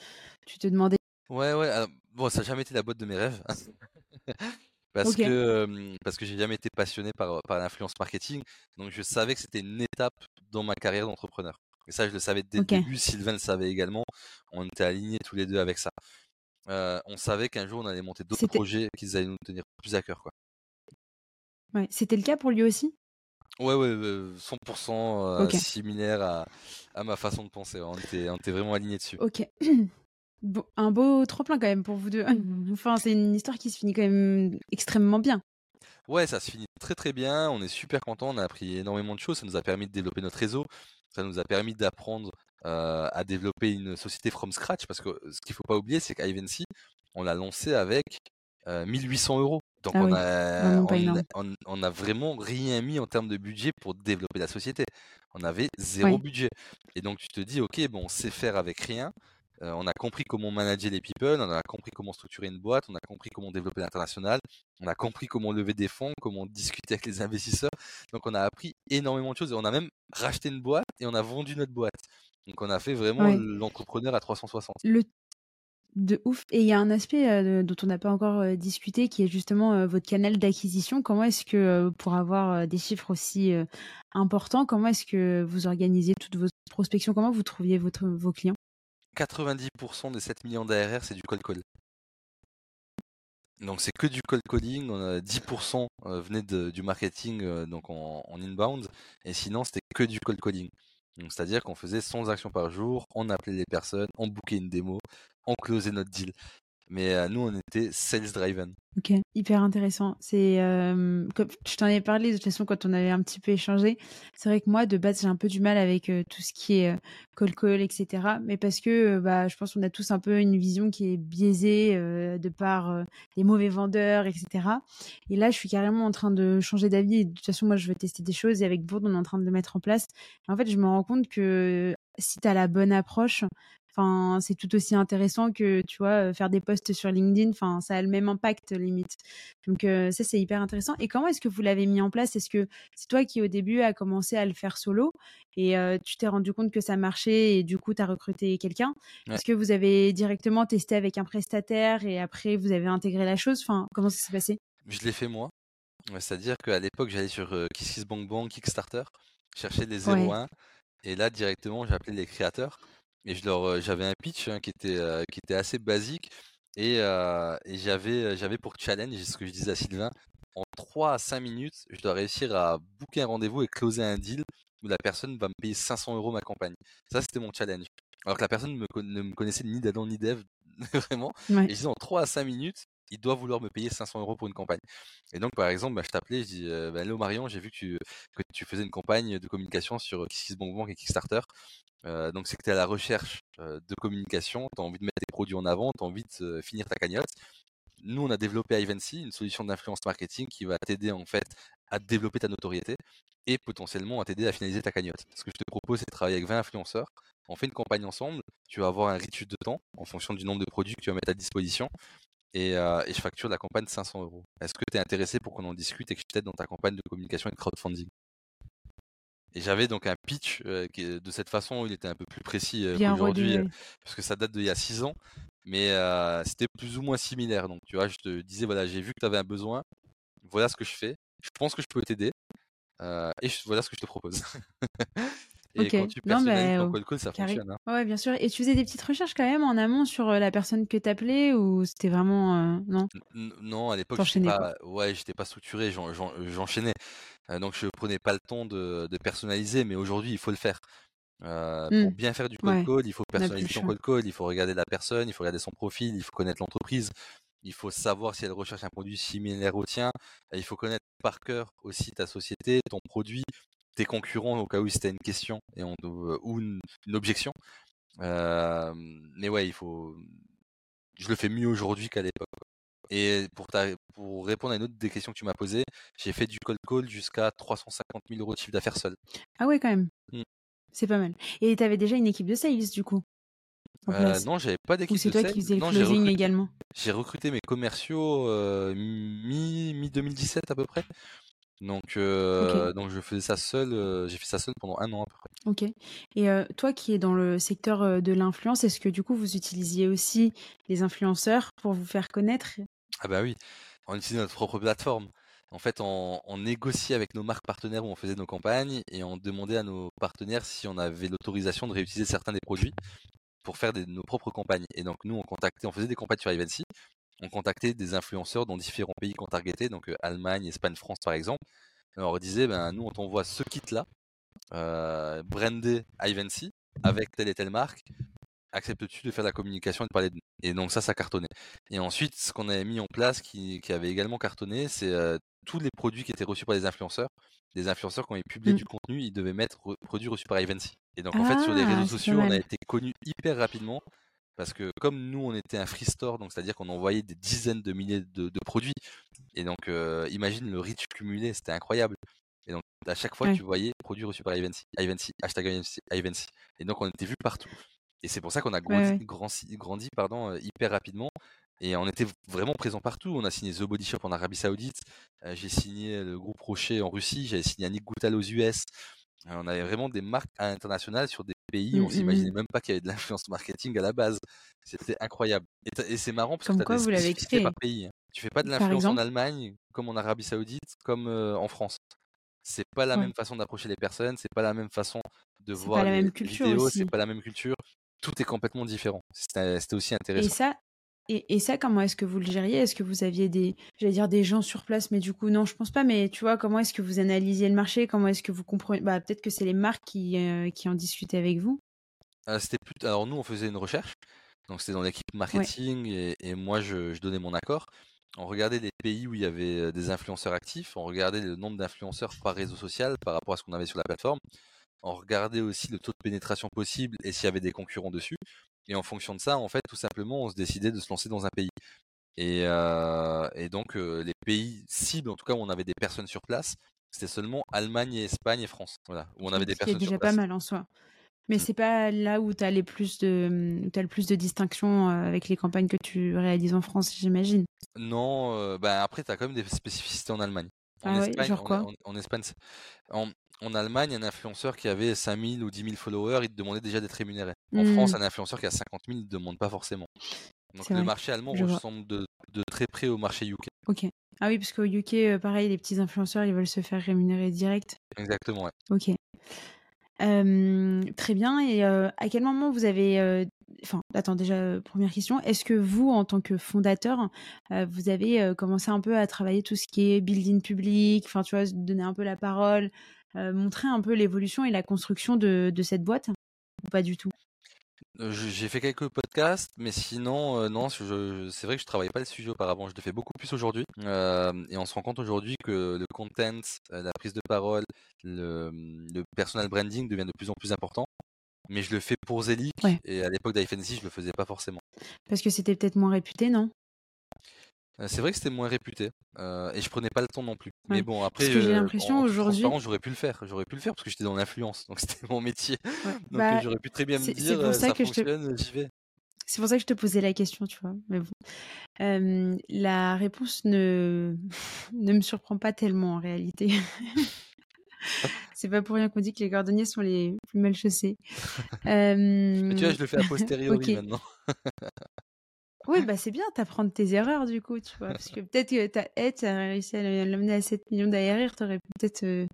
tu te demandais? Ouais, ouais. alors, bon, ça n'a jamais été la boîte de mes rêves. parce que, euh, parce que j'ai jamais été passionné par, par l'influence marketing. Donc je savais que c'était une étape dans ma carrière d'entrepreneur. Et ça, je le savais dès le début. Sylvain le savait également. On était alignés tous les deux avec ça. Euh, on savait qu'un jour, on allait monter d'autres projets qui allaient nous tenir plus à cœur. Quoi. Ouais, C'était le cas pour lui aussi? Ouais, ouais, euh, 100% euh, Ok. similaire à, à ma façon de penser. On était, on était vraiment alignés dessus. Ok. Bon, un beau trop-plein quand même pour vous deux. Enfin, c'est une histoire qui se finit quand même extrêmement bien. Ouais, ça se finit très très bien. On est super content. On a appris énormément de choses. Ça nous a permis de développer notre réseau. Ça nous a permis d'apprendre euh, à développer une société from scratch. Parce que ce qu'il faut pas oublier, c'est qu'Ivancy, on l'a lancé avec euh, 1800 euros. Donc Ah on, oui, a, vraiment pas on, énorme. a- on, on a vraiment rien mis en termes de budget pour développer la société. On avait zéro Ouais. budget. Et donc tu te dis, ok, bon, on sait faire avec rien. Euh, on a compris comment manager les people, on a compris comment structurer une boîte, on a compris comment développer l'international, on a compris comment lever des fonds, comment discuter avec les investisseurs. Donc on a appris énormément de choses et on a même racheté une boîte et on a vendu notre boîte. Donc on a fait vraiment Ouais. l'entrepreneur à 360. Le de ouf. Et il y a un aspect euh, dont on n'a pas encore euh, discuté qui est justement euh, votre canal d'acquisition. Comment est-ce que, pour avoir des chiffres aussi importants, comment est-ce que vous organisez toute votre prospection Comment vous trouviez votre, vos clients? 90% des 7 millions d'ARR, c'est du cold call. Donc c'est que du cold calling, on a 10% euh, venait du marketing donc en, en inbound, et sinon c'était que du cold calling. C'est-à-dire qu'on faisait 100 actions par jour, on appelait les personnes, on bookait une démo, on closait notre deal. Mais euh, nous on était sales driven. Ok, hyper intéressant. C'est euh, je t'en ai parlé de toute façon quand on avait un petit peu échangé. C'est vrai que moi de base j'ai un peu du mal avec euh, tout ce qui est euh, call call, etc. Mais parce que euh, bah je pense qu'on a tous un peu une vision qui est biaisée de par les mauvais vendeurs, etc. Et là je suis carrément en train de changer d'avis. De toute façon moi je veux tester des choses et avec Bourd on est en train de le mettre en place. En fait je me rends compte que si tu as la bonne approche, Enfin, c'est tout aussi intéressant que, tu vois, faire des posts sur LinkedIn. Enfin, ça a le même impact, limite. Donc, euh, ça, c'est hyper intéressant. Et comment est-ce que vous l'avez mis en place? Est-ce que c'est toi qui, au début, a commencé à le faire solo? Et euh, tu t'es rendu compte que ça marchait et du coup, tu as recruté quelqu'un? Ouais. Est-ce que vous avez directement testé avec un prestataire et après, vous avez intégré la chose? Enfin, comment ça s'est passé? Je l'ai fait moi. Ouais, C'est-à-dire qu'à l'époque j'allais sur euh, KissKissBankBank, Kickstarter, chercher Ouais. 01, et là directement j'appelais les créateurs et je leur j'avais un pitch hein, qui était euh, qui était assez basique et, euh, et j'avais j'avais pour challenge ce que je disais à Sylvain en 3 à 5 minutes je dois réussir à booker un rendez-vous et closer un deal où la personne va me payer 500 euros ma campagne. Ça c'était mon challenge. Alors que la personne me ne me connaissait ni d'Adam ni d'Eve vraiment. Ouais. et je disais en 3 à 5 minutes il doit vouloir me payer 500 euros pour une campagne. Et donc, par exemple, bah, je t'appelais, je dis, bah, Hello Marion, j'ai vu que tu, faisais une campagne de communication sur KissKissBonBon et Kickstarter. donc, c'est que tu es à la recherche de communication, tu as envie de mettre tes produits en avant, tu as envie de finir ta cagnotte. Nous, on a développé Ivancy, une solution d'influence marketing qui va t'aider en fait à développer ta notoriété et potentiellement à t'aider à finaliser ta cagnotte. Ce que je te propose, c'est de travailler avec 20 influenceurs. On fait une campagne ensemble. Tu vas avoir un rituel de temps en fonction du nombre de produits que tu vas mettre à disposition. Et, je facture la campagne 500 euros. Est-ce que tu es intéressé pour qu'on en discute et que je t'aide dans ta campagne de communication et de crowdfunding? Et j'avais donc un pitch qui, de cette façon, il était un peu plus précis qu'aujourd'hui, parce que ça date d'il y a 6 ans mais c'était plus ou moins similaire. Donc, tu vois, je te disais, voilà, j'ai vu que tu avais un besoin, voilà ce que je fais, je pense que je peux t'aider, et voilà ce que je te propose. et quand tu personnalises ton call call, ça fonctionne. Hein. Ouais, bien sûr. Et tu faisais des petites recherches quand même en amont sur la personne que tu appelais ou c'était vraiment. non? Non, à l'époque, j'étais pas, ouais, j'étais pas structuré, j'enchaînais. donc, je prenais pas le temps de, de personnaliser, mais aujourd'hui, il faut le faire. Euh, pour mmh. bien faire du cold call, il faut personnaliser son call, il faut regarder la personne, il faut regarder son profil, il faut connaître l'entreprise, il faut savoir si elle recherche un produit similaire au tien, il faut connaître par cœur aussi ta société, ton produit, tes concurrents au cas où c'était une question et on, ou une, objection. Euh, mais ouais, il faut. Je le fais mieux aujourd'hui qu'à l'époque. Et pour, pour répondre à une autre des questions que tu m'as posées, j'ai fait du cold call jusqu'à 350 000 euros de chiffre d'affaires seul. Ah ouais, quand même. Mmh. C'est pas mal. Et tu avais déjà une équipe de sales du coup euh, non, j'avais pas d'équipe de sales. c'est toi qui faisais le closing également? J'ai recruté mes commerciaux euh, mi, mi 2017 à peu près. Donc, euh, donc je faisais ça seul. Euh, j'ai fait ça seul pendant un an à peu près. Ok. Et euh, toi qui es dans le secteur de l'influence, est-ce que du coup vous utilisiez aussi les influenceurs pour vous faire connaître? Ah bah oui, on utilise notre propre plateforme. En fait, on, négociait avec nos marques partenaires où on faisait nos campagnes et on demandait à nos partenaires si on avait l'autorisation de réutiliser certains des produits pour faire nos propres campagnes. Et donc nous, on contactait, on faisait des campagnes sur Evency, on contactait des influenceurs dans différents pays qu'on targetait, donc Allemagne, Espagne, France par exemple. Et on leur disait, ben nous, on t'envoie ce kit-là, euh, brandé Ivancy, avec telle et telle marque acceptes-tu de faire la communication et de parler de nous? Et donc ça, ça cartonnait. Et ensuite, ce qu'on avait mis en place, qui, avait également cartonné, c'est tous les produits qui étaient reçus par les influenceurs. Les influenceurs, quand ils publiaient mmh. du contenu, ils devaient mettre produits reçus par Evency. Et donc, en fait, sur les réseaux ah, sociaux, on a été connus hyper rapidement. Parce que comme nous, on était un free store, donc c'est-à-dire qu'on envoyait des dizaines de milliers de, produits. Et donc, imagine le reach cumulé, c'était incroyable. Et donc, à chaque fois, tu voyais produits reçus par Ivancy, Ivancy, hashtag Ivancy. Et donc, on était vu partout. Et c'est pour ça qu'on a grandi, grandi pardon, hyper rapidement. Et on était vraiment présent partout. On a signé The Body Shop en Arabie Saoudite. j'ai signé le groupe Rocher en Russie. J'avais signé Annick Goutal aux US. On avait vraiment des marques internationales sur des pays. où on mmh, mmh, s'imaginait mmh. même pas qu'il y avait de l'influence marketing à la base. C'était incroyable. Et, c'est marrant parce que tu as des spécificités par pays. Tu fais pas de l'influence en Allemagne comme en Arabie Saoudite comme en France. C'est pas la même façon d'approcher les personnes. C'est pas la même façon de voir les vidéos. C'est pas la même culture tout est complètement différent. C'était aussi intéressant. Et ça, et, ça, comment est-ce que vous le gériez? Est-ce que vous aviez des, j'allais dire des gens sur place, mais du coup non, je pense pas. Mais tu vois, comment est-ce que vous analysiez le marché? Comment est-ce que vous comprenez? Bah, peut-être que c'est les marques qui, euh, qui en discutaient avec vous. Euh, c'était plus. Alors nous, on faisait une recherche. Donc c'était dans l'équipe marketing et, moi je, je, donnais mon accord. On regardait les pays où il y avait euh, des influenceurs actifs. On regardait le nombre d'influenceurs par réseau social par rapport à ce qu'on avait sur la plateforme on regardait aussi le taux de pénétration possible et s'il y avait des concurrents dessus. Et en fonction de ça, en fait, tout simplement, on se décidait de se lancer dans un pays. Et, euh, donc, euh, les pays cibles, en tout cas, où on avait des personnes sur place, c'était seulement Allemagne et Espagne et France. Voilà, où on avait des personnes déjà pas mal en soi. Mais mmh. c'est pas là où tu as, les plus de, as le plus de distinction euh, avec les campagnes que tu réalises en France, j'imagine. Non, bah après, tu as quand même des spécificités en Allemagne. En ah Espagne, genre quoi? en, Espagne, en Allemagne, un influenceur qui avait 5000 ou 10 000 followers, il te demandait déjà d'être rémunéré. En mmh. France, un influenceur qui a 50 000, il ne demande pas forcément. Donc le marché allemand ressemble de, très près au marché UK. Ok. Ah oui, parce qu'au UK, euh, pareil, les petits influenceurs, ils veulent se faire rémunérer direct. Exactement, ouais. Ok. très bien. Et euh, à quel moment vous avez euh, enfin, attends, déjà, première question. Est-ce que vous, en tant que fondateur, vous avez commencé un peu à travailler tout ce qui est building public, enfin, tu vois, donner un peu la parole, montrer un peu l'évolution et la construction de, cette boîte Ou pas du tout? Euh, je- J'ai fait quelques podcasts, mais sinon, euh, non, je- je- c'est vrai que je travaillais pas le sujet auparavant. Je le fais beaucoup plus aujourd'hui. Euh, et on se rend compte aujourd'hui que le content, euh, la prise de parole, le, le personal branding devient de plus en plus important. Mais je le fais pour Zelig. Ouais. Et à l'époque d'iFNC, je le faisais pas forcément. Parce que c'était peut-être moins réputé, non? Euh, C'est vrai que c'était moins réputé. euh, et je prenais pas le temps non plus. Mais bon, après, Parce que j'ai euh, l'impression en toute aujourd'hui- transparence, j'aurais pu le faire. J'aurais pu le faire parce que j'étais dans l'influence. Donc c'était mon métier. Ouais. Donc Bah, j'aurais pu très bien me c'est- c'est dire, pour euh, ça ça, que je te- fonctionne, j'y vais. C'est pour ça que je te posais la question, tu vois. Mais bon. Euh, la réponse ne... ne me surprend pas tellement en réalité. C'est pas pour rien qu'on dit que les cordonniers sont les plus mal chaussés. Mais tu vois, Euh, je le fais a posteriori Ok. maintenant. Oui, bah c'est bien, t'apprends de tes erreurs du coup, tu vois. Parce que peut-être que ta t'as réussi à l'amener à 7 millions d'ARR, t'aurais pu peut-être euh,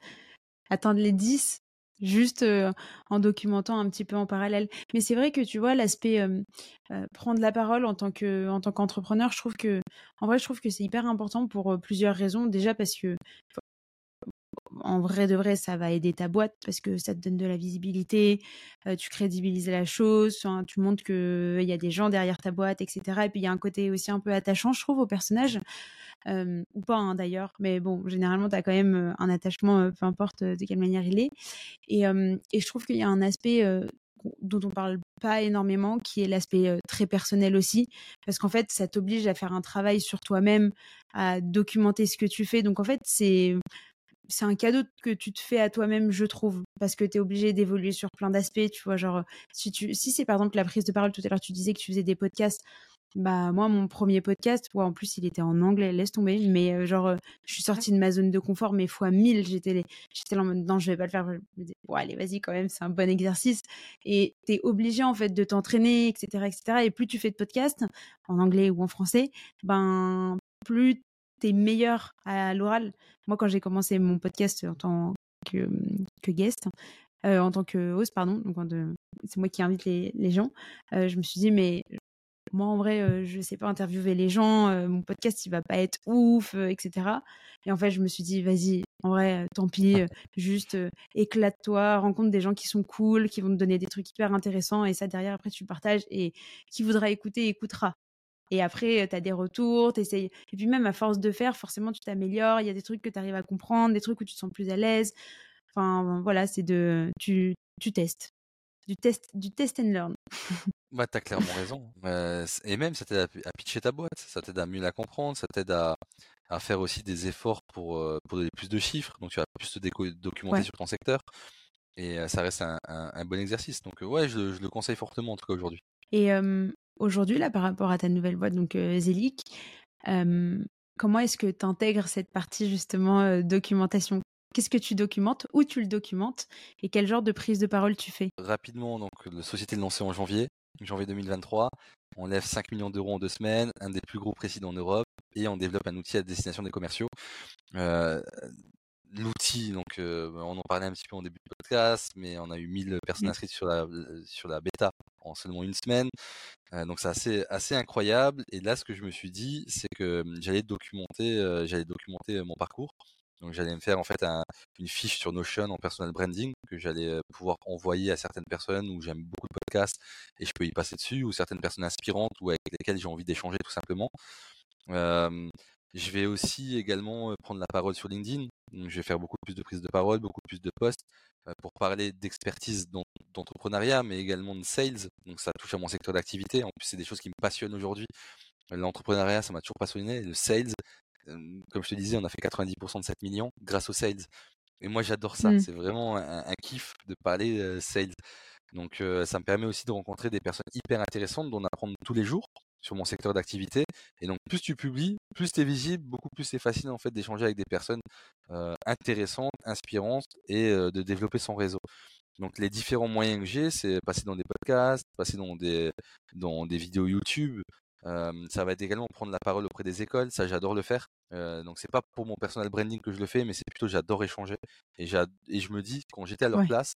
atteindre les 10 juste euh, en documentant un petit peu en parallèle. Mais c'est vrai que tu vois, l'aspect euh, euh, prendre la parole en tant que en tant qu'entrepreneur, je trouve que en vrai, je trouve que c'est hyper important pour plusieurs raisons. Déjà parce que en vrai de vrai, ça va aider ta boîte parce que ça te donne de la visibilité, tu crédibilises la chose, tu montres qu'il y a des gens derrière ta boîte, etc. Et puis il y a un côté aussi un peu attachant, je trouve, au personnage, ou pas hein, d'ailleurs, mais bon, généralement, tu as quand même un attachement, peu importe de quelle manière il est. Et, et je trouve qu'il y a un aspect dont on parle pas énormément, qui est l'aspect très personnel aussi, parce qu'en fait, ça t'oblige à faire un travail sur toi-même, à documenter ce que tu fais. Donc en fait, c'est c'est un cadeau que tu te fais à toi-même, je trouve, parce que tu es obligé d'évoluer sur plein d'aspects, tu vois, genre si tu si c'est par exemple la prise de parole tout à l'heure tu disais que tu faisais des podcasts bah moi mon premier podcast ouais, en plus il était en anglais laisse tomber mais euh, genre euh, je suis sortie de ma zone de confort mais fois mille j'étais les- j'étais là en mode non je vais pas le faire je me disais ouais allez vas-y quand même c'est un bon exercice et t'es obligé en fait de t'entraîner etc etc et plus tu fais de podcasts en anglais ou en français ben plus t'es meilleur à l'oral. Moi quand j'ai commencé mon podcast en tant que, que guest euh, en tant que host pardon donc c'est moi qui invite les, gens euh, je me suis dit mais moi en vrai euh, je sais pas interviewer les gens euh, mon podcast il va pas être ouf etc et en fait je me suis dit vas-y en vrai tant pis juste éclate-toi rencontre des gens qui sont cool qui vont te donner des trucs hyper intéressants et ça derrière après tu partages et qui voudra écouter écoutera et après, tu as des retours, t'essayes. Et puis même à force de faire, forcément, tu t'améliores. Il y a des trucs que tu arrives à comprendre, des trucs où tu te sens plus à l'aise. Enfin, voilà, c'est de... Tu, tu testes. Du test, du test and learn. Bah, t'as clairement raison. Euh, et même, ça t'aide à, pi- à pitcher ta boîte, ça t'aide à mieux la comprendre, ça t'aide à, à faire aussi des efforts pour, euh, pour donner plus de chiffres. Donc, tu vas plus te documenter Ouais. sur ton secteur. Et euh, ça reste un, un- un bon exercice. Donc, ouais, je, le- je le conseille fortement, en tout cas aujourd'hui. Et aujourd'hui, là, par rapport à ta nouvelle boîte, donc euh, Zelic, euh, comment est-ce que tu intègres cette partie justement euh, documentation? Qu'est-ce que tu documentes? Où tu le documentes? Et quel genre de prise de parole tu fais? Rapidement, donc, la société est lancée en janvier, janvier 2023. On lève 5 millions d'euros en deux semaines, un des plus gros présidents en Europe, et on développe un outil à destination des commerciaux. Euh, L'outil, donc euh, on en parlait un petit peu en début de podcast, mais on a eu 1000 personnes Mm. inscrites sur la, sur la bêta en seulement une semaine. Euh, donc c'est assez, assez incroyable. Et là, ce que je me suis dit, c'est que hum, j'allais documenter, euh, j'allais documenter euh, mon parcours. Donc j'allais me faire en fait un- une fiche sur Notion en personal branding que j'allais euh, pouvoir envoyer à certaines personnes où j'aime beaucoup de podcasts et je peux y passer dessus, ou certaines personnes inspirantes ou avec lesquelles j'ai envie d'échanger tout simplement. Euh, je vais aussi également euh, prendre la parole sur LinkedIn. Donc, je vais faire beaucoup plus de prises de parole, beaucoup plus de posts pour parler d'expertise d'en- d'entrepreneuriat, mais également de sales. Donc ça touche à mon secteur d'activité. En plus, c'est des choses qui me passionnent aujourd'hui. L'entrepreneuriat, ça m'a toujours passionné. Le sales, comme je te disais, on a fait 90% de 7 millions grâce au sales. Et moi, j'adore ça. Mm. C'est vraiment un, un kiff de parler euh, sales. Donc, euh, ça me permet aussi de rencontrer des personnes hyper intéressantes, d'en apprendre tous les jours sur mon secteur d'activité. Et donc, plus tu publies, plus tu es visible, beaucoup plus c'est facile en fait d'échanger avec des personnes euh, intéressantes, inspirantes et euh, de développer son réseau. Donc, les différents moyens que j'ai, c'est passer dans des podcasts, passer dans des, dans des vidéos YouTube. Euh, ça va être également prendre la parole auprès des écoles. Ça, j'adore le faire. Donc, c'est pas pour mon personal branding que je le fais, mais c'est plutôt j'adore échanger. Et, et je me dis, quand j'étais à leur Ouais. place,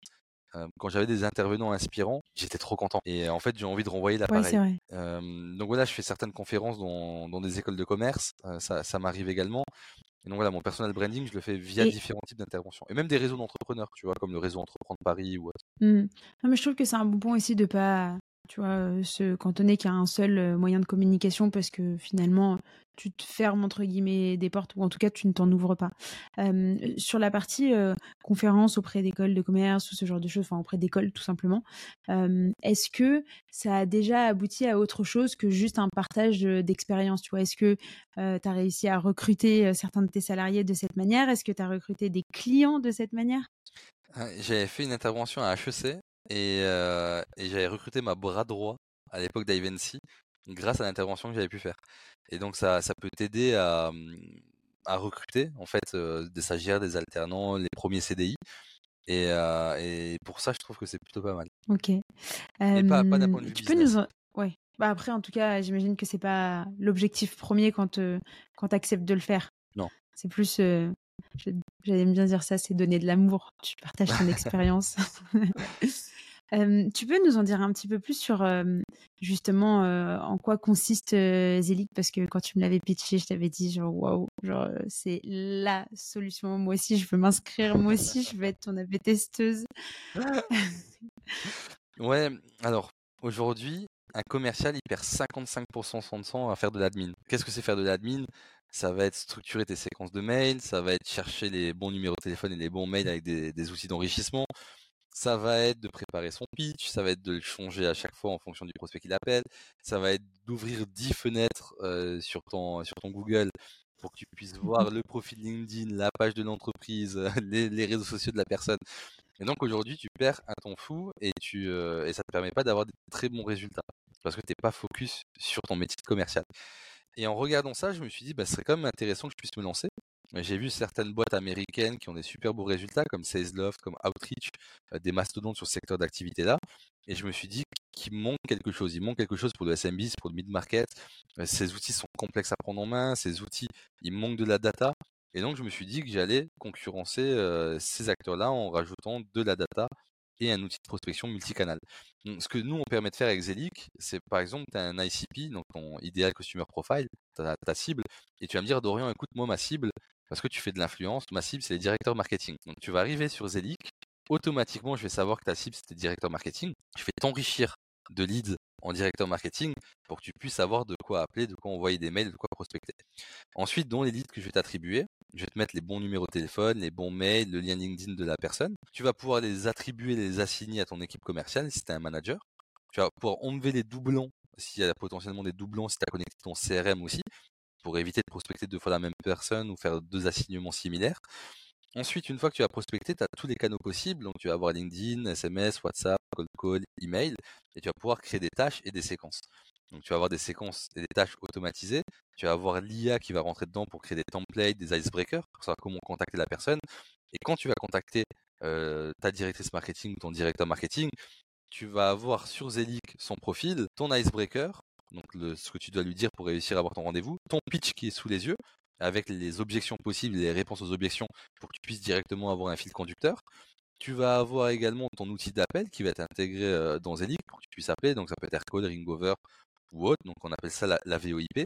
euh, quand j'avais des intervenants inspirants, j'étais trop content. Et en fait, j'ai envie de renvoyer Ouais, l'appareil. Euh, donc voilà, je fais certaines conférences dans, dans des écoles de commerce, euh, ça, ça m'arrive également. Et donc voilà, mon personal branding, je le fais via Et- différents types d'interventions. Et même des réseaux d'entrepreneurs, tu vois, comme le réseau Entreprendre Paris ou autre. Mm. Non, mais je trouve que c'est un bon point aussi de pas, tu vois, se cantonner qu'à un seul moyen de communication parce que finalement, tu te fermes entre guillemets des portes ou en tout cas tu ne t'en ouvres pas. sur la partie conférence auprès d'écoles de commerce ou ce genre de choses, enfin auprès d'écoles tout simplement, est-ce que ça a déjà abouti à autre chose que juste un partage d'expérience Tu vois, est-ce que tu as réussi à recruter certains de tes salariés de cette manière? Est-ce que tu as recruté des clients de cette manière? J'avais fait une intervention à HEC et, et j'avais recruté ma bras droit à l'époque d'Ivancy grâce à l'intervention que j'avais pu faire. Et donc ça, ça peut t'aider à, mmh, à recruter en fait des stagiaires, des alternants, les premiers CDI. Et, et pour ça, je trouve que c'est plutôt pas mal. Ok. Et pas, pas d'un point de vue tu peux nous en... Ouais. Bah après, en tout cas, j'imagine que c'est pas l'objectif premier quand, quand tu acceptes de le faire. Non. C'est plus, euh, j'allais bien dire ça, c'est donner de l'amour. Tu partages ton expérience. Tu peux nous en dire un petit peu plus sur justement en quoi consiste Zelig Parce que quand tu me l'avais pitché, je t'avais dit genre waouh, genre c'est la solution. Moi aussi, je veux m'inscrire. Moi aussi, je veux être ton AB testeuse. Ouais, alors aujourd'hui, un commercial, il perd 55% de son temps à faire de l'admin. Qu'est-ce que c'est faire de l'admin? Ça va être structurer tes séquences de mails, ça va être chercher les bons numéros de téléphone et les bons mails avec des outils d'enrichissement. Ça va être de préparer son pitch, ça va être de le changer à chaque fois en fonction du prospect qu'il appelle, ça va être d'ouvrir 10 fenêtres euh, sur, ton, sur ton Google pour que tu puisses voir le profil LinkedIn, la page de l'entreprise, les, les réseaux sociaux de la personne. Et donc aujourd'hui, tu perds un temps fou et, tu, euh, et ça te permet pas d'avoir des très bons résultats parce que tu n'es pas focus sur ton métier commercial. Et en regardant ça, je me suis dit, bah, ce serait quand même intéressant que je puisse me lancer. J'ai vu certaines boîtes américaines qui ont des super beaux résultats, comme SalesLoft, comme Outreach, euh, des mastodontes sur ce secteur d'activité-là. Et je me suis dit qu'il manque quelque chose. Il manque quelque chose pour le SMB, pour le mid-market. Euh, Ces outils sont complexes à prendre en main. Ces outils, il manque de la data. Et donc, je me suis dit que j'allais concurrencer euh, ces acteurs-là en rajoutant de la data et un outil de prospection multicanal. Donc, ce que nous, on permet de faire avec Zelic, c'est par exemple, tu as un ICP, donc ton Ideal Customer Profile, ta, ta cible, et tu vas me dire, Dorian, écoute, moi, ma cible, parce que tu fais de l'influence, ma cible, c'est les directeurs marketing. Donc, tu vas arriver sur Zelic, automatiquement, je vais savoir que ta cible, c'est tes directeurs marketing. Je vais t'enrichir de leads en directeur marketing pour que tu puisses savoir de quoi appeler, de quoi envoyer des mails, de quoi prospecter. Ensuite, dans les leads que je vais t'attribuer, je vais te mettre les bons numéros de téléphone, les bons mails, le lien LinkedIn de la personne. Tu vas pouvoir les attribuer, les assigner à ton équipe commerciale si tu es un manager. Tu vas pouvoir enlever les doublons s'il y a potentiellement des doublons si tu as connecté ton CRM aussi pour éviter de prospecter deux fois la même personne ou faire deux assignements similaires. Ensuite, une fois que tu as prospecté, tu as tous les canaux possibles. Donc, tu vas avoir LinkedIn, SMS, WhatsApp, cold call, email, et tu vas pouvoir créer des tâches et des séquences. Donc, tu vas avoir des séquences et des tâches automatisées. Tu vas avoir l'IA qui va rentrer dedans pour créer des templates, des icebreakers, pour savoir comment contacter la personne. Et quand tu vas contacter euh, ta directrice marketing ou ton directeur marketing, tu vas avoir sur Zelic son profil, ton icebreaker, donc le, ce que tu dois lui dire pour réussir à avoir ton rendez-vous, ton pitch qui est sous les yeux, avec les objections possibles et les réponses aux objections pour que tu puisses directement avoir un fil conducteur. Tu vas avoir également ton outil d'appel qui va être intégré euh, dans Zelic pour que tu puisses appeler. Donc ça peut être Aircall, Ringover ou autre. Donc on appelle ça la, la VoIP.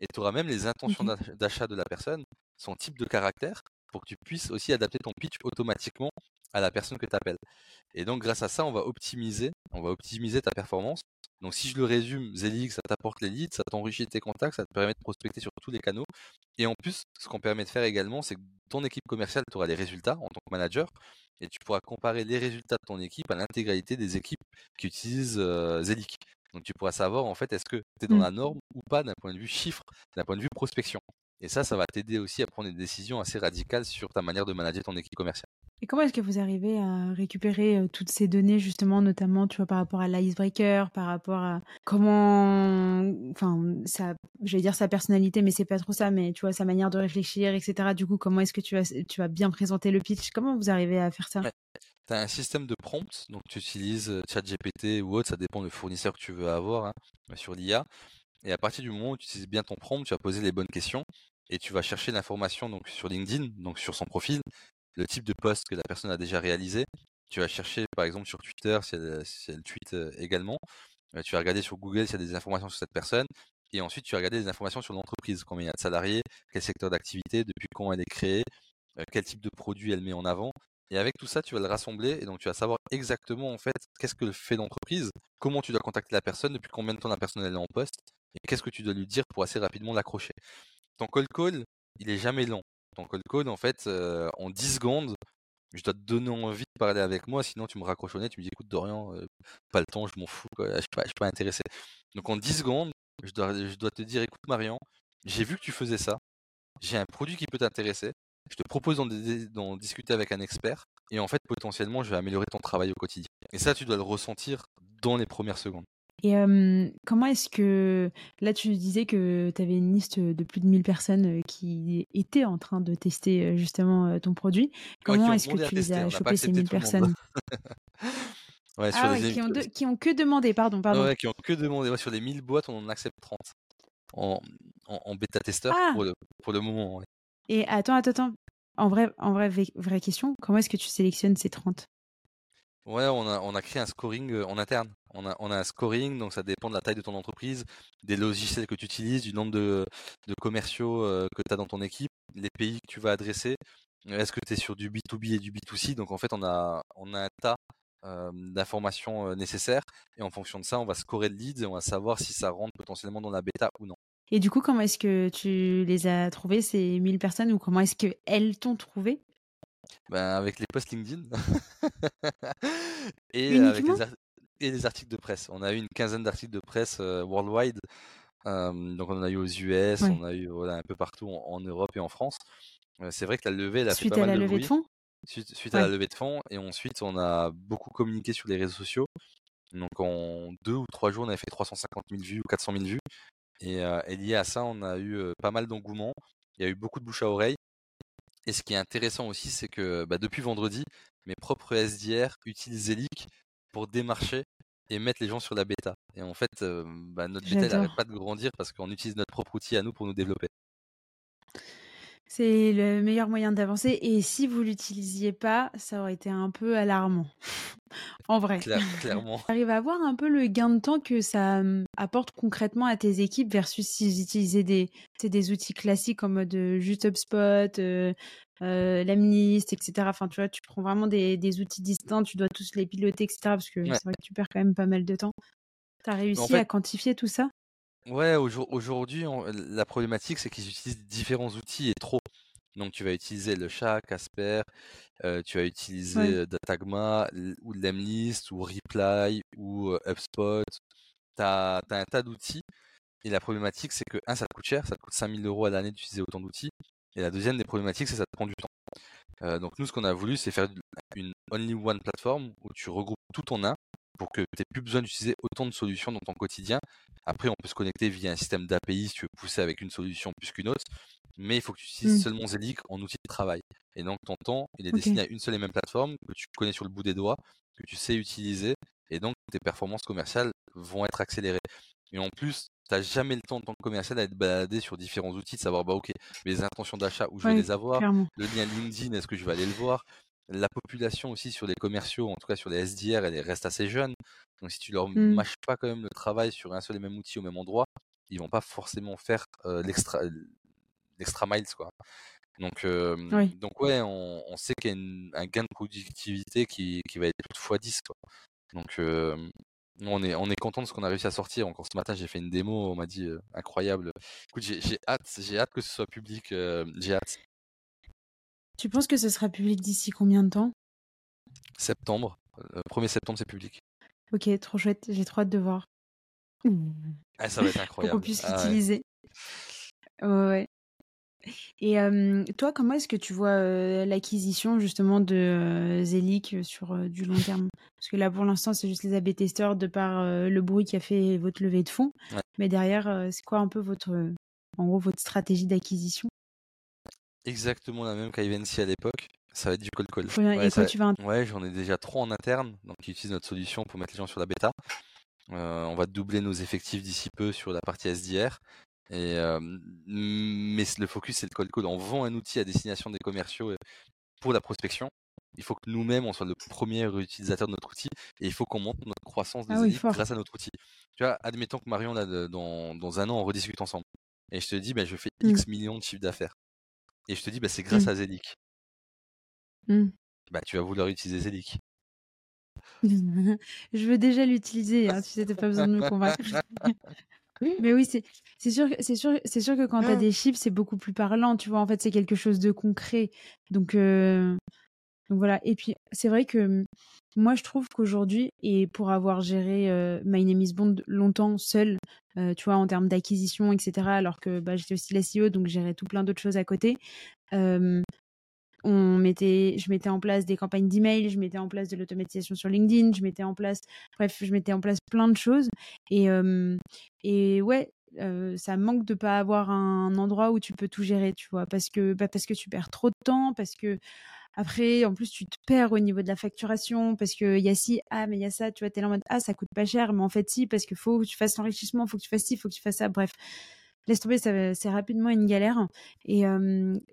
Et tu auras même les intentions d'ach- d'achat de la personne, son type de caractère, pour que tu puisses aussi adapter ton pitch automatiquement à la personne que tu appelles. Et donc grâce à ça, on va optimiser, on va optimiser ta performance. Donc si je le résume, Zelix, ça t'apporte les leads, ça t'enrichit tes contacts, ça te permet de prospecter sur tous les canaux. Et en plus, ce qu'on permet de faire également, c'est que ton équipe commerciale, tu auras les résultats en tant que manager et tu pourras comparer les résultats de ton équipe à l'intégralité des équipes qui utilisent euh, Zelic. Donc tu pourras savoir en fait est-ce que tu es dans Mm. la norme ou pas d'un point de vue chiffre, d'un point de vue prospection. Et ça, ça va t'aider aussi à prendre des décisions assez radicales sur ta manière de manager ton équipe commerciale. Et comment est-ce que vous arrivez à récupérer euh, toutes ces données, justement, notamment, tu vois, par rapport à l'icebreaker, par rapport à comment, enfin, sa, j'allais dire sa personnalité, mais c'est pas trop ça, mais tu vois, sa manière de réfléchir, etc. Du coup, comment est-ce que tu vas, tu vas bien présenter le pitch? Comment vous arrivez à faire ça? Ouais. Tu as un système de prompt, donc tu utilises euh, ChatGPT ou autre, ça dépend du fournisseur que tu veux avoir hein, sur l'IA. Et à partir du moment où tu utilises bien ton prompt, tu vas poser les bonnes questions et tu vas chercher l'information donc sur LinkedIn, donc sur son profil, le type de post que la personne a déjà réalisé. Tu vas chercher par exemple sur Twitter si elle, tweet euh, également. Euh, Tu vas regarder sur Google s'il y a des informations sur cette personne. Et ensuite, tu vas regarder des informations sur l'entreprise, combien il y a de salariés, quel secteur d'activité, depuis quand elle est créée, euh, quel type de produit elle met en avant. Et avec tout ça, tu vas le rassembler et donc tu vas savoir exactement en fait qu'est-ce que fait l'entreprise, comment tu dois contacter la personne, depuis combien de temps la personne est en poste et qu'est-ce que tu dois lui dire pour assez rapidement l'accrocher. Ton call call, il est jamais long. Ton call call, en fait, euh, en 10 secondes, je dois te donner envie de parler avec moi, sinon tu me raccroches au tu me dis écoute Dorian, euh, pas le temps, je m'en fous, je suis pas, suis pas intéressé. Donc en 10 secondes, je dois, je dois te dire écoute Marian, j'ai vu que tu faisais ça, j'ai un produit qui peut t'intéresser, je te propose d'en discuter avec un expert, et en fait potentiellement je vais améliorer ton travail au quotidien. Et ça tu dois le ressentir dans les premières secondes. Et euh, comment est-ce que là tu disais que tu avais une liste de plus de 1000 personnes euh, qui étaient en train de tester euh, justement euh, ton produit. Comment Ouais, est-ce que tu les as chopées ces accepté 1000 tout le monde. personnes? Ouais, sur Ah ouais, qui ont, émi- de- qui ont que demandé, pardon, pardon. Qui ont que demandé. Sur les 1000 boîtes, on en accepte 30 en, en, en bêta-testeur Ah pour le, pour le moment. Et attends, attends, attends. En vrai, en vrai, vraie question, comment est-ce que tu sélectionnes ces 30 Ouais, on a, on a créé un scoring euh, en interne. On a, on a un scoring, donc ça dépend de la taille de ton entreprise, des logiciels que tu utilises, du nombre de, de commerciaux euh, que tu as dans ton équipe, les pays que tu vas adresser. Est-ce que tu es sur du B2B et du B2C Donc en fait, on a, on a un tas euh, d'informations nécessaires et en fonction de ça, on va scorer le lead et on va savoir si ça rentre potentiellement dans la bêta ou non. Et du coup, comment est-ce que tu les as trouvées, ces 1000 personnes, ou comment est-ce qu'elles t'ont trouvé Ben, avec les posts LinkedIn et avec Uniquement? les, et les articles de presse. On a eu une quinzaine d'articles de presse euh, worldwide. Euh, donc on en a eu aux US, Ouais. on a eu voilà, un peu partout en, en Europe et en France. Euh, c'est vrai que la levée, elle a fait Suite pas à mal la de levée de fonds? Suite, suite à la levée de fonds. Et ensuite, on a beaucoup communiqué sur les réseaux sociaux. Donc en deux ou trois jours, on avait fait 350 000 vues ou 400 000 vues. Et, euh, et lié à ça, on a eu euh, pas mal d'engouement. Il y a eu beaucoup de bouche à oreille. Et ce qui est intéressant aussi, c'est que bah, depuis vendredi, mes propres SDR utilisent Zelic pour démarcher et mettre les gens sur la bêta. Et en fait, euh, bah, notre bêta, n'arrête pas de grandir parce qu'on utilise notre propre outil à nous pour nous développer. C'est le meilleur moyen d'avancer. Et si vous l'utilisiez pas, ça aurait été un peu alarmant. en vrai. Claire- clairement. Arrive à voir un peu le gain de temps que ça hum, apporte concrètement à tes équipes versus s'ils utilisaient des, des outils classiques en mode euh, juste HubSpot, euh, euh, etc. Enfin, tu vois, tu prends vraiment des, des outils distincts, tu dois tous les piloter, etc. Parce que Ouais. c'est vrai que tu perds quand même pas mal de temps. Tu as réussi fait- à quantifier tout ça? Ouais, aujour- aujourd'hui, on- la problématique, c'est qu'ils utilisent différents outils et trop. Donc, tu vas utiliser le chat, Casper, euh, tu vas utiliser Ouais. euh, Datagma, l- ou Lemlist, ou Reply, ou euh, HubSpot. Tu as, un tas d'outils. Et la problématique, c'est que, un, ça te coûte cher, ça te coûte 5000 euros à l'année d'utiliser autant d'outils. Et la deuxième des problématiques, c'est que ça te prend du temps. Euh, donc, nous, ce qu'on a voulu, c'est faire une only one plateforme où tu regroupes tout en un pour que tu n'aies plus besoin d'utiliser autant de solutions dans ton quotidien. Après, on peut se connecter via un système d'API si tu veux pousser avec une solution plus qu'une autre, mais il faut que tu utilises Mm. seulement Zelic en outil de travail. Et donc, ton temps, il est destiné à une seule et même plateforme que tu connais sur le bout des doigts, que tu sais utiliser, et donc tes performances commerciales vont être accélérées. Et en plus, tu n'as jamais le temps en tant que commercial à être baladé sur différents outils, de savoir, bah ok, mes intentions d'achat, où je vais les avoir, clairement. le lien LinkedIn, est-ce que je vais aller le voir? La population aussi sur les commerciaux, en tout cas sur les SDR, elle reste assez jeune. Donc si tu leur Mm. mâches pas quand même le travail sur un seul et même outil au même endroit, ils vont pas forcément faire euh, l'extra l'extra miles quoi. Donc euh, Oui. donc ouais, on, on sait qu'il y a une- un gain de productivité qui, qui va être de x10 quoi. Donc euh, on est on est content de ce qu'on a réussi à sortir. Encore ce matin, j'ai fait une démo, on m'a dit incroyable. Écoute, j'ai j'ai hâte, j'ai hâte que ce soit public, j'ai hâte. Tu penses que ce sera public d'ici combien de temps? Septembre, euh, 1er septembre, c'est public. Ok, trop chouette. J'ai trop hâte de voir. Ah, ça va être Pour incroyable. qu'on puisse Ah ouais. l'utiliser. Ouais, ouais. Et euh, toi, comment est-ce que tu vois euh, l'acquisition justement de euh, Zelic sur euh, du long terme? Parce que là, pour l'instant, c'est juste les AB testeurs de par euh, le bruit qui a fait votre levée de fonds. Ouais. Mais derrière, euh, c'est quoi un peu votre, euh, en gros, votre stratégie d'acquisition? Exactement la même qu'Ivancy à l'époque. Ça va être du call call. Ouais, ça vas Ouais, j'en ai déjà trois en interne, donc qui utilisent notre solution pour mettre les gens sur la bêta. Euh, on va doubler nos effectifs d'ici peu sur la partie SDR. Et, euh, mais le focus, c'est le call call. On vend un outil à destination des commerciaux euh, pour la prospection. Il faut que nous-mêmes, on soit le premier utilisateur de notre outil et il faut qu'on monte notre croissance Ah oui, grâce à notre outil. Tu vois, admettons que Marion, là, dans, dans un an, on rediscute ensemble. Et je te dis, ben, je fais. X millions de chiffre d'affaires. Et je te dis, ben, c'est grâce Mm. à Zelic. Hmm. bah, tu vas vouloir utiliser Zelic. Je veux déjà l'utiliser, hein, tu sais, pas besoin de me convaincre. Mais oui, c'est c'est sûr, que- c'est sûr, c'est sûr que quand t'as des chiffres, c'est beaucoup plus parlant, tu vois. En fait, c'est quelque chose de concret. Donc, euh, donc voilà. Et puis, c'est vrai que hum, moi, je trouve qu'aujourd'hui, et pour avoir géré euh, My Name Bond longtemps seul, euh, tu vois, en termes d'acquisition, etc., alors que bah, j'étais aussi la CEO, donc gérais tout plein d'autres choses à côté. on mettait, je mettais en place des campagnes d'email, je mettais en place de l'automatisation sur LinkedIn, je mettais en place, bref, je mettais en place plein de choses. Et, et ouais, euh, ça manque de pas avoir un endroit où tu peux tout gérer, tu vois, parce que, bah, parce que tu perds trop de temps, parce que après, en plus, tu te perds au niveau de la facturation, parce qu'il y a ci, ah, mais il y a ça, tu vois, t'es là en mode, ah, ça coûte pas cher, mais en fait, si, parce qu'il faut que tu fasses l'enrichissement, faut que tu fasses ci, faut que tu fasses ça, bref laisse tomber, c'est rapidement une galère. Et,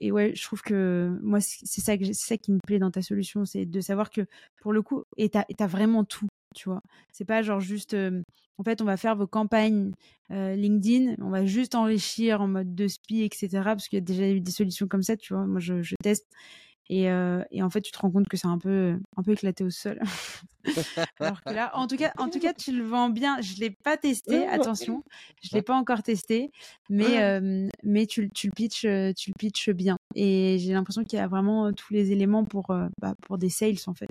et ouais, je trouve que moi, c'est ça, que ça qui me plaît dans ta solution, c'est de savoir que pour le coup, et t'as as vraiment tout, tu vois? C'est pas genre juste, euh, en fait, on va faire vos campagnes euh, LinkedIn, on va juste enrichir en mode de spi, etc. Parce qu'il y a déjà eu des solutions comme ça, tu vois? Moi, je, je teste. Et, euh, et en fait, tu te rends compte que c'est un peu, un peu éclaté au sol. Alors que là, en tout cas, en tout cas, tu le vends bien. Je l'ai pas testé, attention, je l'ai pas encore testé, mais mais tu, le- tu le pitches, tu le pitches bien. Et j'ai l'impression qu'il y a vraiment tous les éléments pour bah, pour des sales en fait.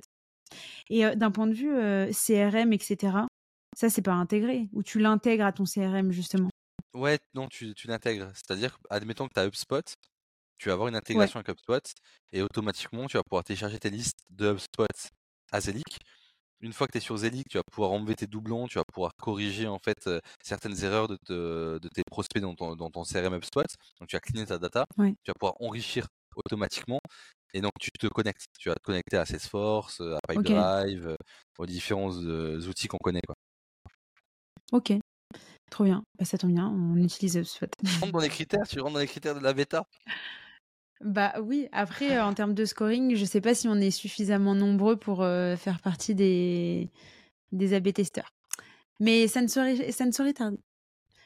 Et euh, d'un point de vue euh, CRM, etc. Ça, c'est pas intégré ou tu l'intègres à ton CRM justement? Ouais, non, tu, tu l'intègres. C'est-à-dire, admettons que tu as HubSpot, tu vas avoir une intégration avec HubSpot et automatiquement, tu vas pouvoir télécharger tes listes de HubSpot à Zelic. Une fois que tu es sur Zelic, tu vas pouvoir enlever tes doublons, tu vas pouvoir corriger en fait euh, certaines erreurs de, te- de tes prospects dans ton, dans ton CRM HubSpot. Donc tu vas cleaner ta data, Ouais. tu vas pouvoir enrichir automatiquement et donc tu te connectes. Tu vas te connecter à Salesforce, euh, à. Pipedrive, euh, aux différents euh, outils qu'on connaît. Quoi. Ok, trop bien. Bah, ça tombe bien, on utilise HubSpot. Tu rentres dans les critères, tu rentres dans les critères de la bêta? Bah oui, après, euh, en termes de scoring, je sais pas si on est suffisamment nombreux pour euh, faire partie des, des AB testeurs. Mais ça ne saurait, ça ne tarder.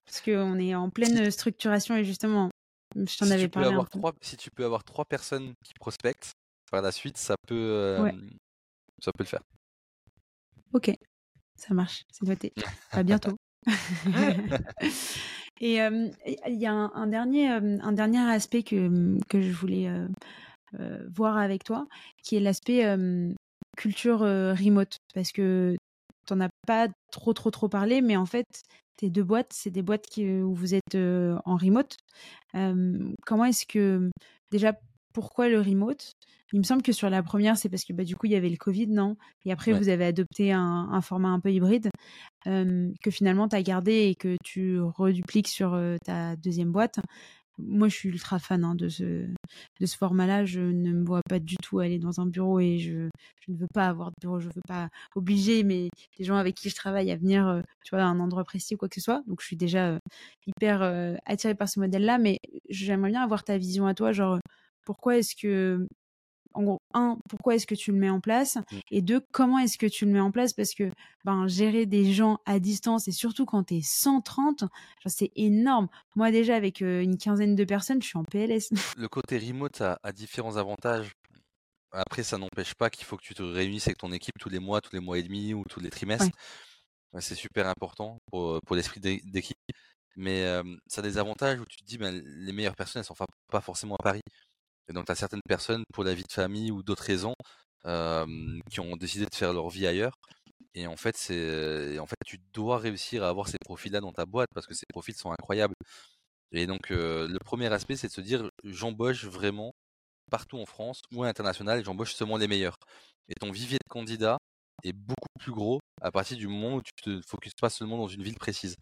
Parce qu'on est en pleine structuration et justement, je t'en si avais tu peux parlé avoir trois, si tu peux avoir trois personnes qui prospectent par la suite, ça peut, euh, Ouais. ça peut le faire. Ok, ça marche, c'est noté. À bientôt. et euh, il y a un, un dernier, un dernier aspect que, que je voulais euh, euh, voir avec toi, qui est l'aspect culture remote. Parce que t'en as pas trop, trop, trop parlé, mais en fait, tes deux boîtes, c'est des boîtes qui, où vous êtes euh, en remote. Euh, comment est-ce que, déjà, pourquoi le remote? Il me semble que sur la première, c'est parce que bah, du coup, il y avait le Covid, non? Et après, Ouais. vous avez adopté un, un format un peu hybride euh, que finalement, tu as gardé et que tu redupliques sur euh, ta deuxième boîte. Moi, je suis ultra fan hein, de ce, format-là. Je ne me vois pas du tout aller dans un bureau et je, ne veux pas avoir de bureau. Je ne veux pas obliger mais les gens avec qui je travaille à venir, euh, tu à un endroit précis ou quoi que ce soit. Donc, je suis déjà euh, hyper euh, attirée par ce modèle-là. Mais j'aimerais bien avoir ta vision à toi. Genre, pourquoi est-ce que un, pourquoi est-ce que tu le mets en place Mm. Et deux, comment est-ce que tu le mets en place Parce que ben, gérer des gens à distance et surtout quand tu es 130, genre, c'est énorme. Moi, déjà, avec euh, une quinzaine de personnes, je suis en PLS. Le côté remote a, a différents avantages. Après, ça n'empêche pas qu'il faut que tu te réunisses avec ton équipe tous les mois, tous les mois et demi ou tous les trimestres. Ouais, C'est super important pour, pour l'esprit d'é- d'équipe. Mais euh, ça a des avantages où tu te dis, ben, les meilleures personnes, elles sont fa- pas forcément à Paris. Et donc, tu as certaines personnes, pour la vie de famille ou d'autres raisons, qui ont décidé de faire leur vie ailleurs. Et en fait, c'est, en fait, tu dois réussir à avoir ces profils-là dans ta boîte parce que ces profils sont incroyables. Et donc, le premier aspect, c'est de se dire, j'embauche vraiment partout en France ou à l'international j'embauche seulement les meilleurs. Et ton vivier de candidats est beaucoup plus gros à partir du moment où tu te focuses pas seulement dans une ville précise.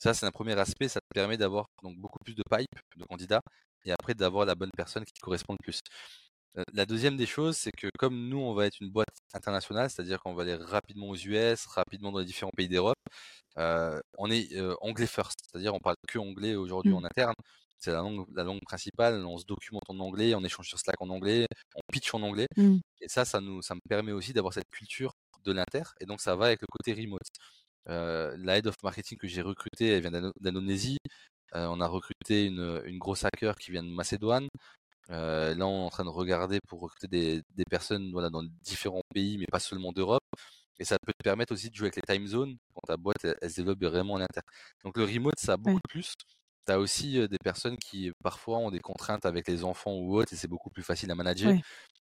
Ça, c'est un premier aspect, ça te permet d'avoir beaucoup plus de pipe de candidats et après d'avoir la bonne personne qui correspond le plus. La deuxième des choses, c'est que comme nous, on va être une boîte internationale, c'est-à-dire qu'on va aller rapidement aux US, rapidement dans les différents pays d'Europe, euh, on est euh, anglais first, c'est-à-dire on parle que anglais aujourd'hui Mm. en interne. C'est la langue, la langue principale. On se documente en anglais, on échange sur Slack en anglais, on pitch en anglais. Mm. Et ça, ça, nous, ça me permet aussi d'avoir cette culture de l'inter. Et donc, ça va avec le côté remote. Euh, la head of marketing que j'ai recrutée, elle vient d'Indonésie. Euh, on a recruté une, une grosse hacker qui vient de Macédoine. Euh, là, on est en train de regarder pour recruter des, des personnes voilà, dans différents pays, mais pas seulement d'Europe. Et ça peut te permettre aussi de jouer avec les time zones quand ta boîte elle, elle se développe vraiment en interne. Donc le remote, ça a beaucoup Ouais. de plus. Tu as aussi euh, des personnes qui parfois ont des contraintes avec les enfants ou autres et c'est beaucoup plus facile à manager. Ouais.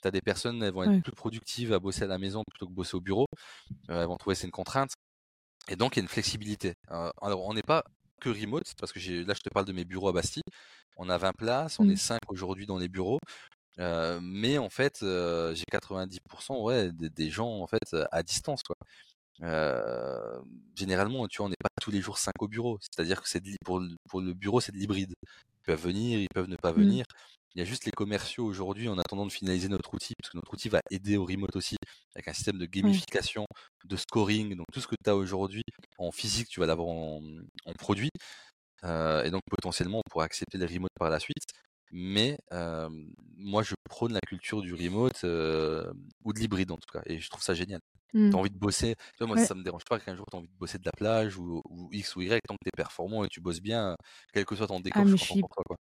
Tu as des personnes, elles vont être Ouais. plus productives à bosser à la maison plutôt que bosser au bureau. Euh, elles vont trouver que c'est une contrainte. Et donc, il y a une flexibilité. Euh, alors, on n'est pas que remote, parce que j'ai, là, je te parle de mes bureaux à Bastille. On a 20 places, on est 5 aujourd'hui dans les bureaux. Euh, mais en fait, euh, j'ai 90% ouais, des, des gens en fait à distance. Quoi. Euh, généralement, tu vois, on n'est pas tous les jours 5 au bureau. C'est-à-dire que c'est pour, le- pour le bureau, c'est de l'hybride. Ils peuvent venir, ils peuvent ne pas Mm. venir. Il y a juste les commerciaux aujourd'hui en attendant de finaliser notre outil, parce que notre outil va aider au remote aussi, avec un système de gamification, de scoring. Donc tout ce que tu as aujourd'hui en physique, tu vas l'avoir en, en produit. Euh, et donc potentiellement, on pourra accepter les remotes par la suite. Mais euh, moi, je prône la culture du remote euh, ou de l'hybride en tout cas. Et je trouve ça génial. Mm. Tu as envie de bosser. Tu vois, moi, Ouais. ça me dérange pas qu'un jour tu as envie de bosser de la plage ou, ou X ou Y, tant que tu es performant et tu bosses bien, quel que soit ton décor, Ah, je mais suis je content suis, pour toi. Quoi.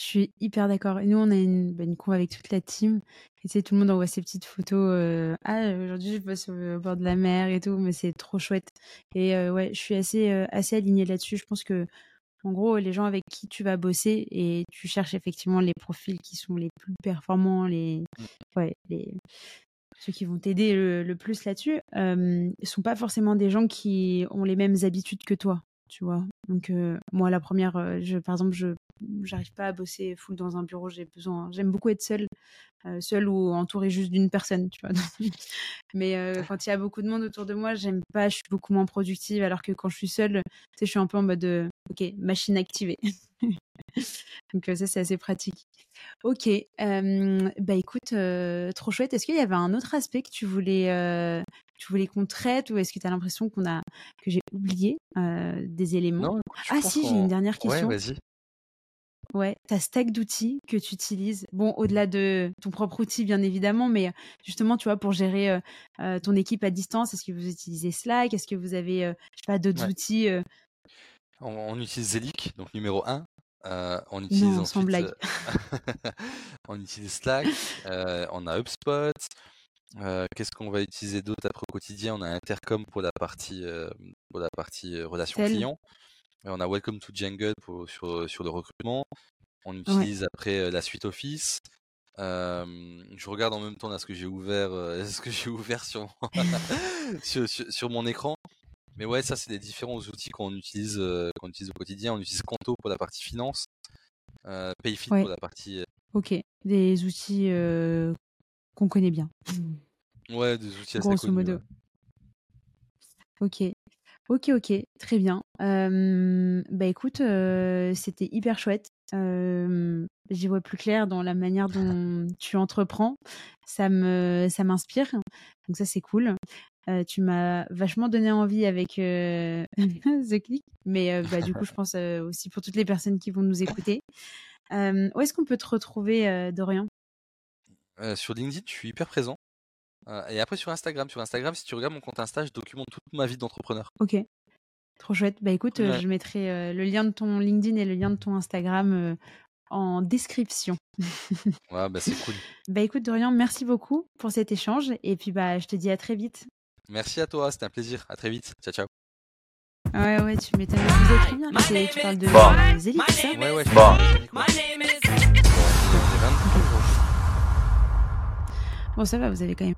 Je suis hyper d'accord. Et nous, on a une, bah, une avec toute la team. Et tu sais, tout le monde envoie ses petites photos. euh, ah, aujourd'hui, je bosse au, bord de la mer et tout, mais c'est trop chouette. Et euh, ouais, je suis assez, euh, assez alignée là-dessus. Je pense que, en gros, les gens avec qui tu vas bosser et tu cherches effectivement les profils qui sont les plus performants, les, Mm. ouais, les, ceux qui vont t'aider le, le plus là-dessus, euh, sont pas forcément des gens qui ont les mêmes habitudes que toi, tu vois. Donc euh, moi, la première, euh, je, par exemple, je j'arrive pas à bosser full dans un bureau. J'ai besoin, j'aime beaucoup être seule, euh, seule ou entourée juste d'une personne, tu vois. Mais euh, quand il y a beaucoup de monde autour de moi, j'aime pas. Je suis beaucoup moins productive. Alors que quand je suis seule, tu sais, je suis un peu en mode, ok, machine activée. Donc euh, ça, c'est assez pratique. Ok, euh, bah écoute, euh, trop chouette. Est-ce qu'il y avait un autre aspect que tu voulais, euh, tu voulais qu'on traite ou est-ce que tu as l'impression qu'on a, que j'ai oublié des éléments? Non, Ah si, j'ai une dernière Ouais, question. vas-y. Ouais, ta stack d'outils que tu utilises. Bon, au-delà de ton propre outil, bien évidemment, mais justement, tu vois, pour gérer euh, ton équipe à distance, est-ce que vous utilisez Slack? Est-ce que vous avez, euh, je sais pas, d'autres Ouais. outils euh, On, on utilise Zelic, donc numéro 1. on utilise Non, ensuite. blague. euh, on utilise Slack. euh, on a HubSpot. euh, Qu'est-ce qu'on va utiliser d'autre après au quotidien? On a Intercom pour la partie, euh, pour la partie euh, relation client. On a Welcome to Jungle pour, sur, sur le recrutement. On Ouais. utilise après euh, la suite Office. Euh, je regarde en même temps là ce que j'ai ouvert, euh, ce que j'ai ouvert sur, sur, sur, sur mon écran. Mais ouais, ça c'est les différents outils qu'on utilise, euh, qu'on utilise au quotidien. On utilise Conto pour la partie finance, euh, Payfit Ouais. pour la partie, euh, Ok, des outils euh, qu'on connaît bien. ouais, des outils assez Grosso connus. modo. ouais. Ok, ok, ok, très bien. Bah écoute, c'était hyper chouette. J'y vois plus clair dans la manière dont tu entreprends. Ça me, ça m'inspire. Donc ça, c'est cool. Euh, tu m'as vachement donné envie avec euh, The Click, mais euh, bah, du coup, je pense euh, aussi pour toutes les personnes qui vont nous écouter. Euh, où est-ce qu'on peut te retrouver, euh, Dorian? Euh, sur LinkedIn, je suis hyper présent. Euh, et après sur Instagram, sur Instagram, si tu regardes mon compte Insta, je documente toute ma vie d'entrepreneur. Ok, trop chouette. Bah écoute, euh, Ouais. je mettrai euh, le lien de ton LinkedIn et le lien de ton Instagram euh, en description. Ouais, bah c'est cool. Bah écoute, Dorian, merci beaucoup pour cet échange et puis bah je te dis à très vite. Merci à toi, c'était un plaisir. À très vite. Ciao, ciao. Ouais, ouais, tu m'étonnes. Name Tu parles de Bon. c'est ça Ouais, ouais, Bon. fais des My quoi. name is J'ai 23 aujourd'hui. Bon, ça va, vous avez quand même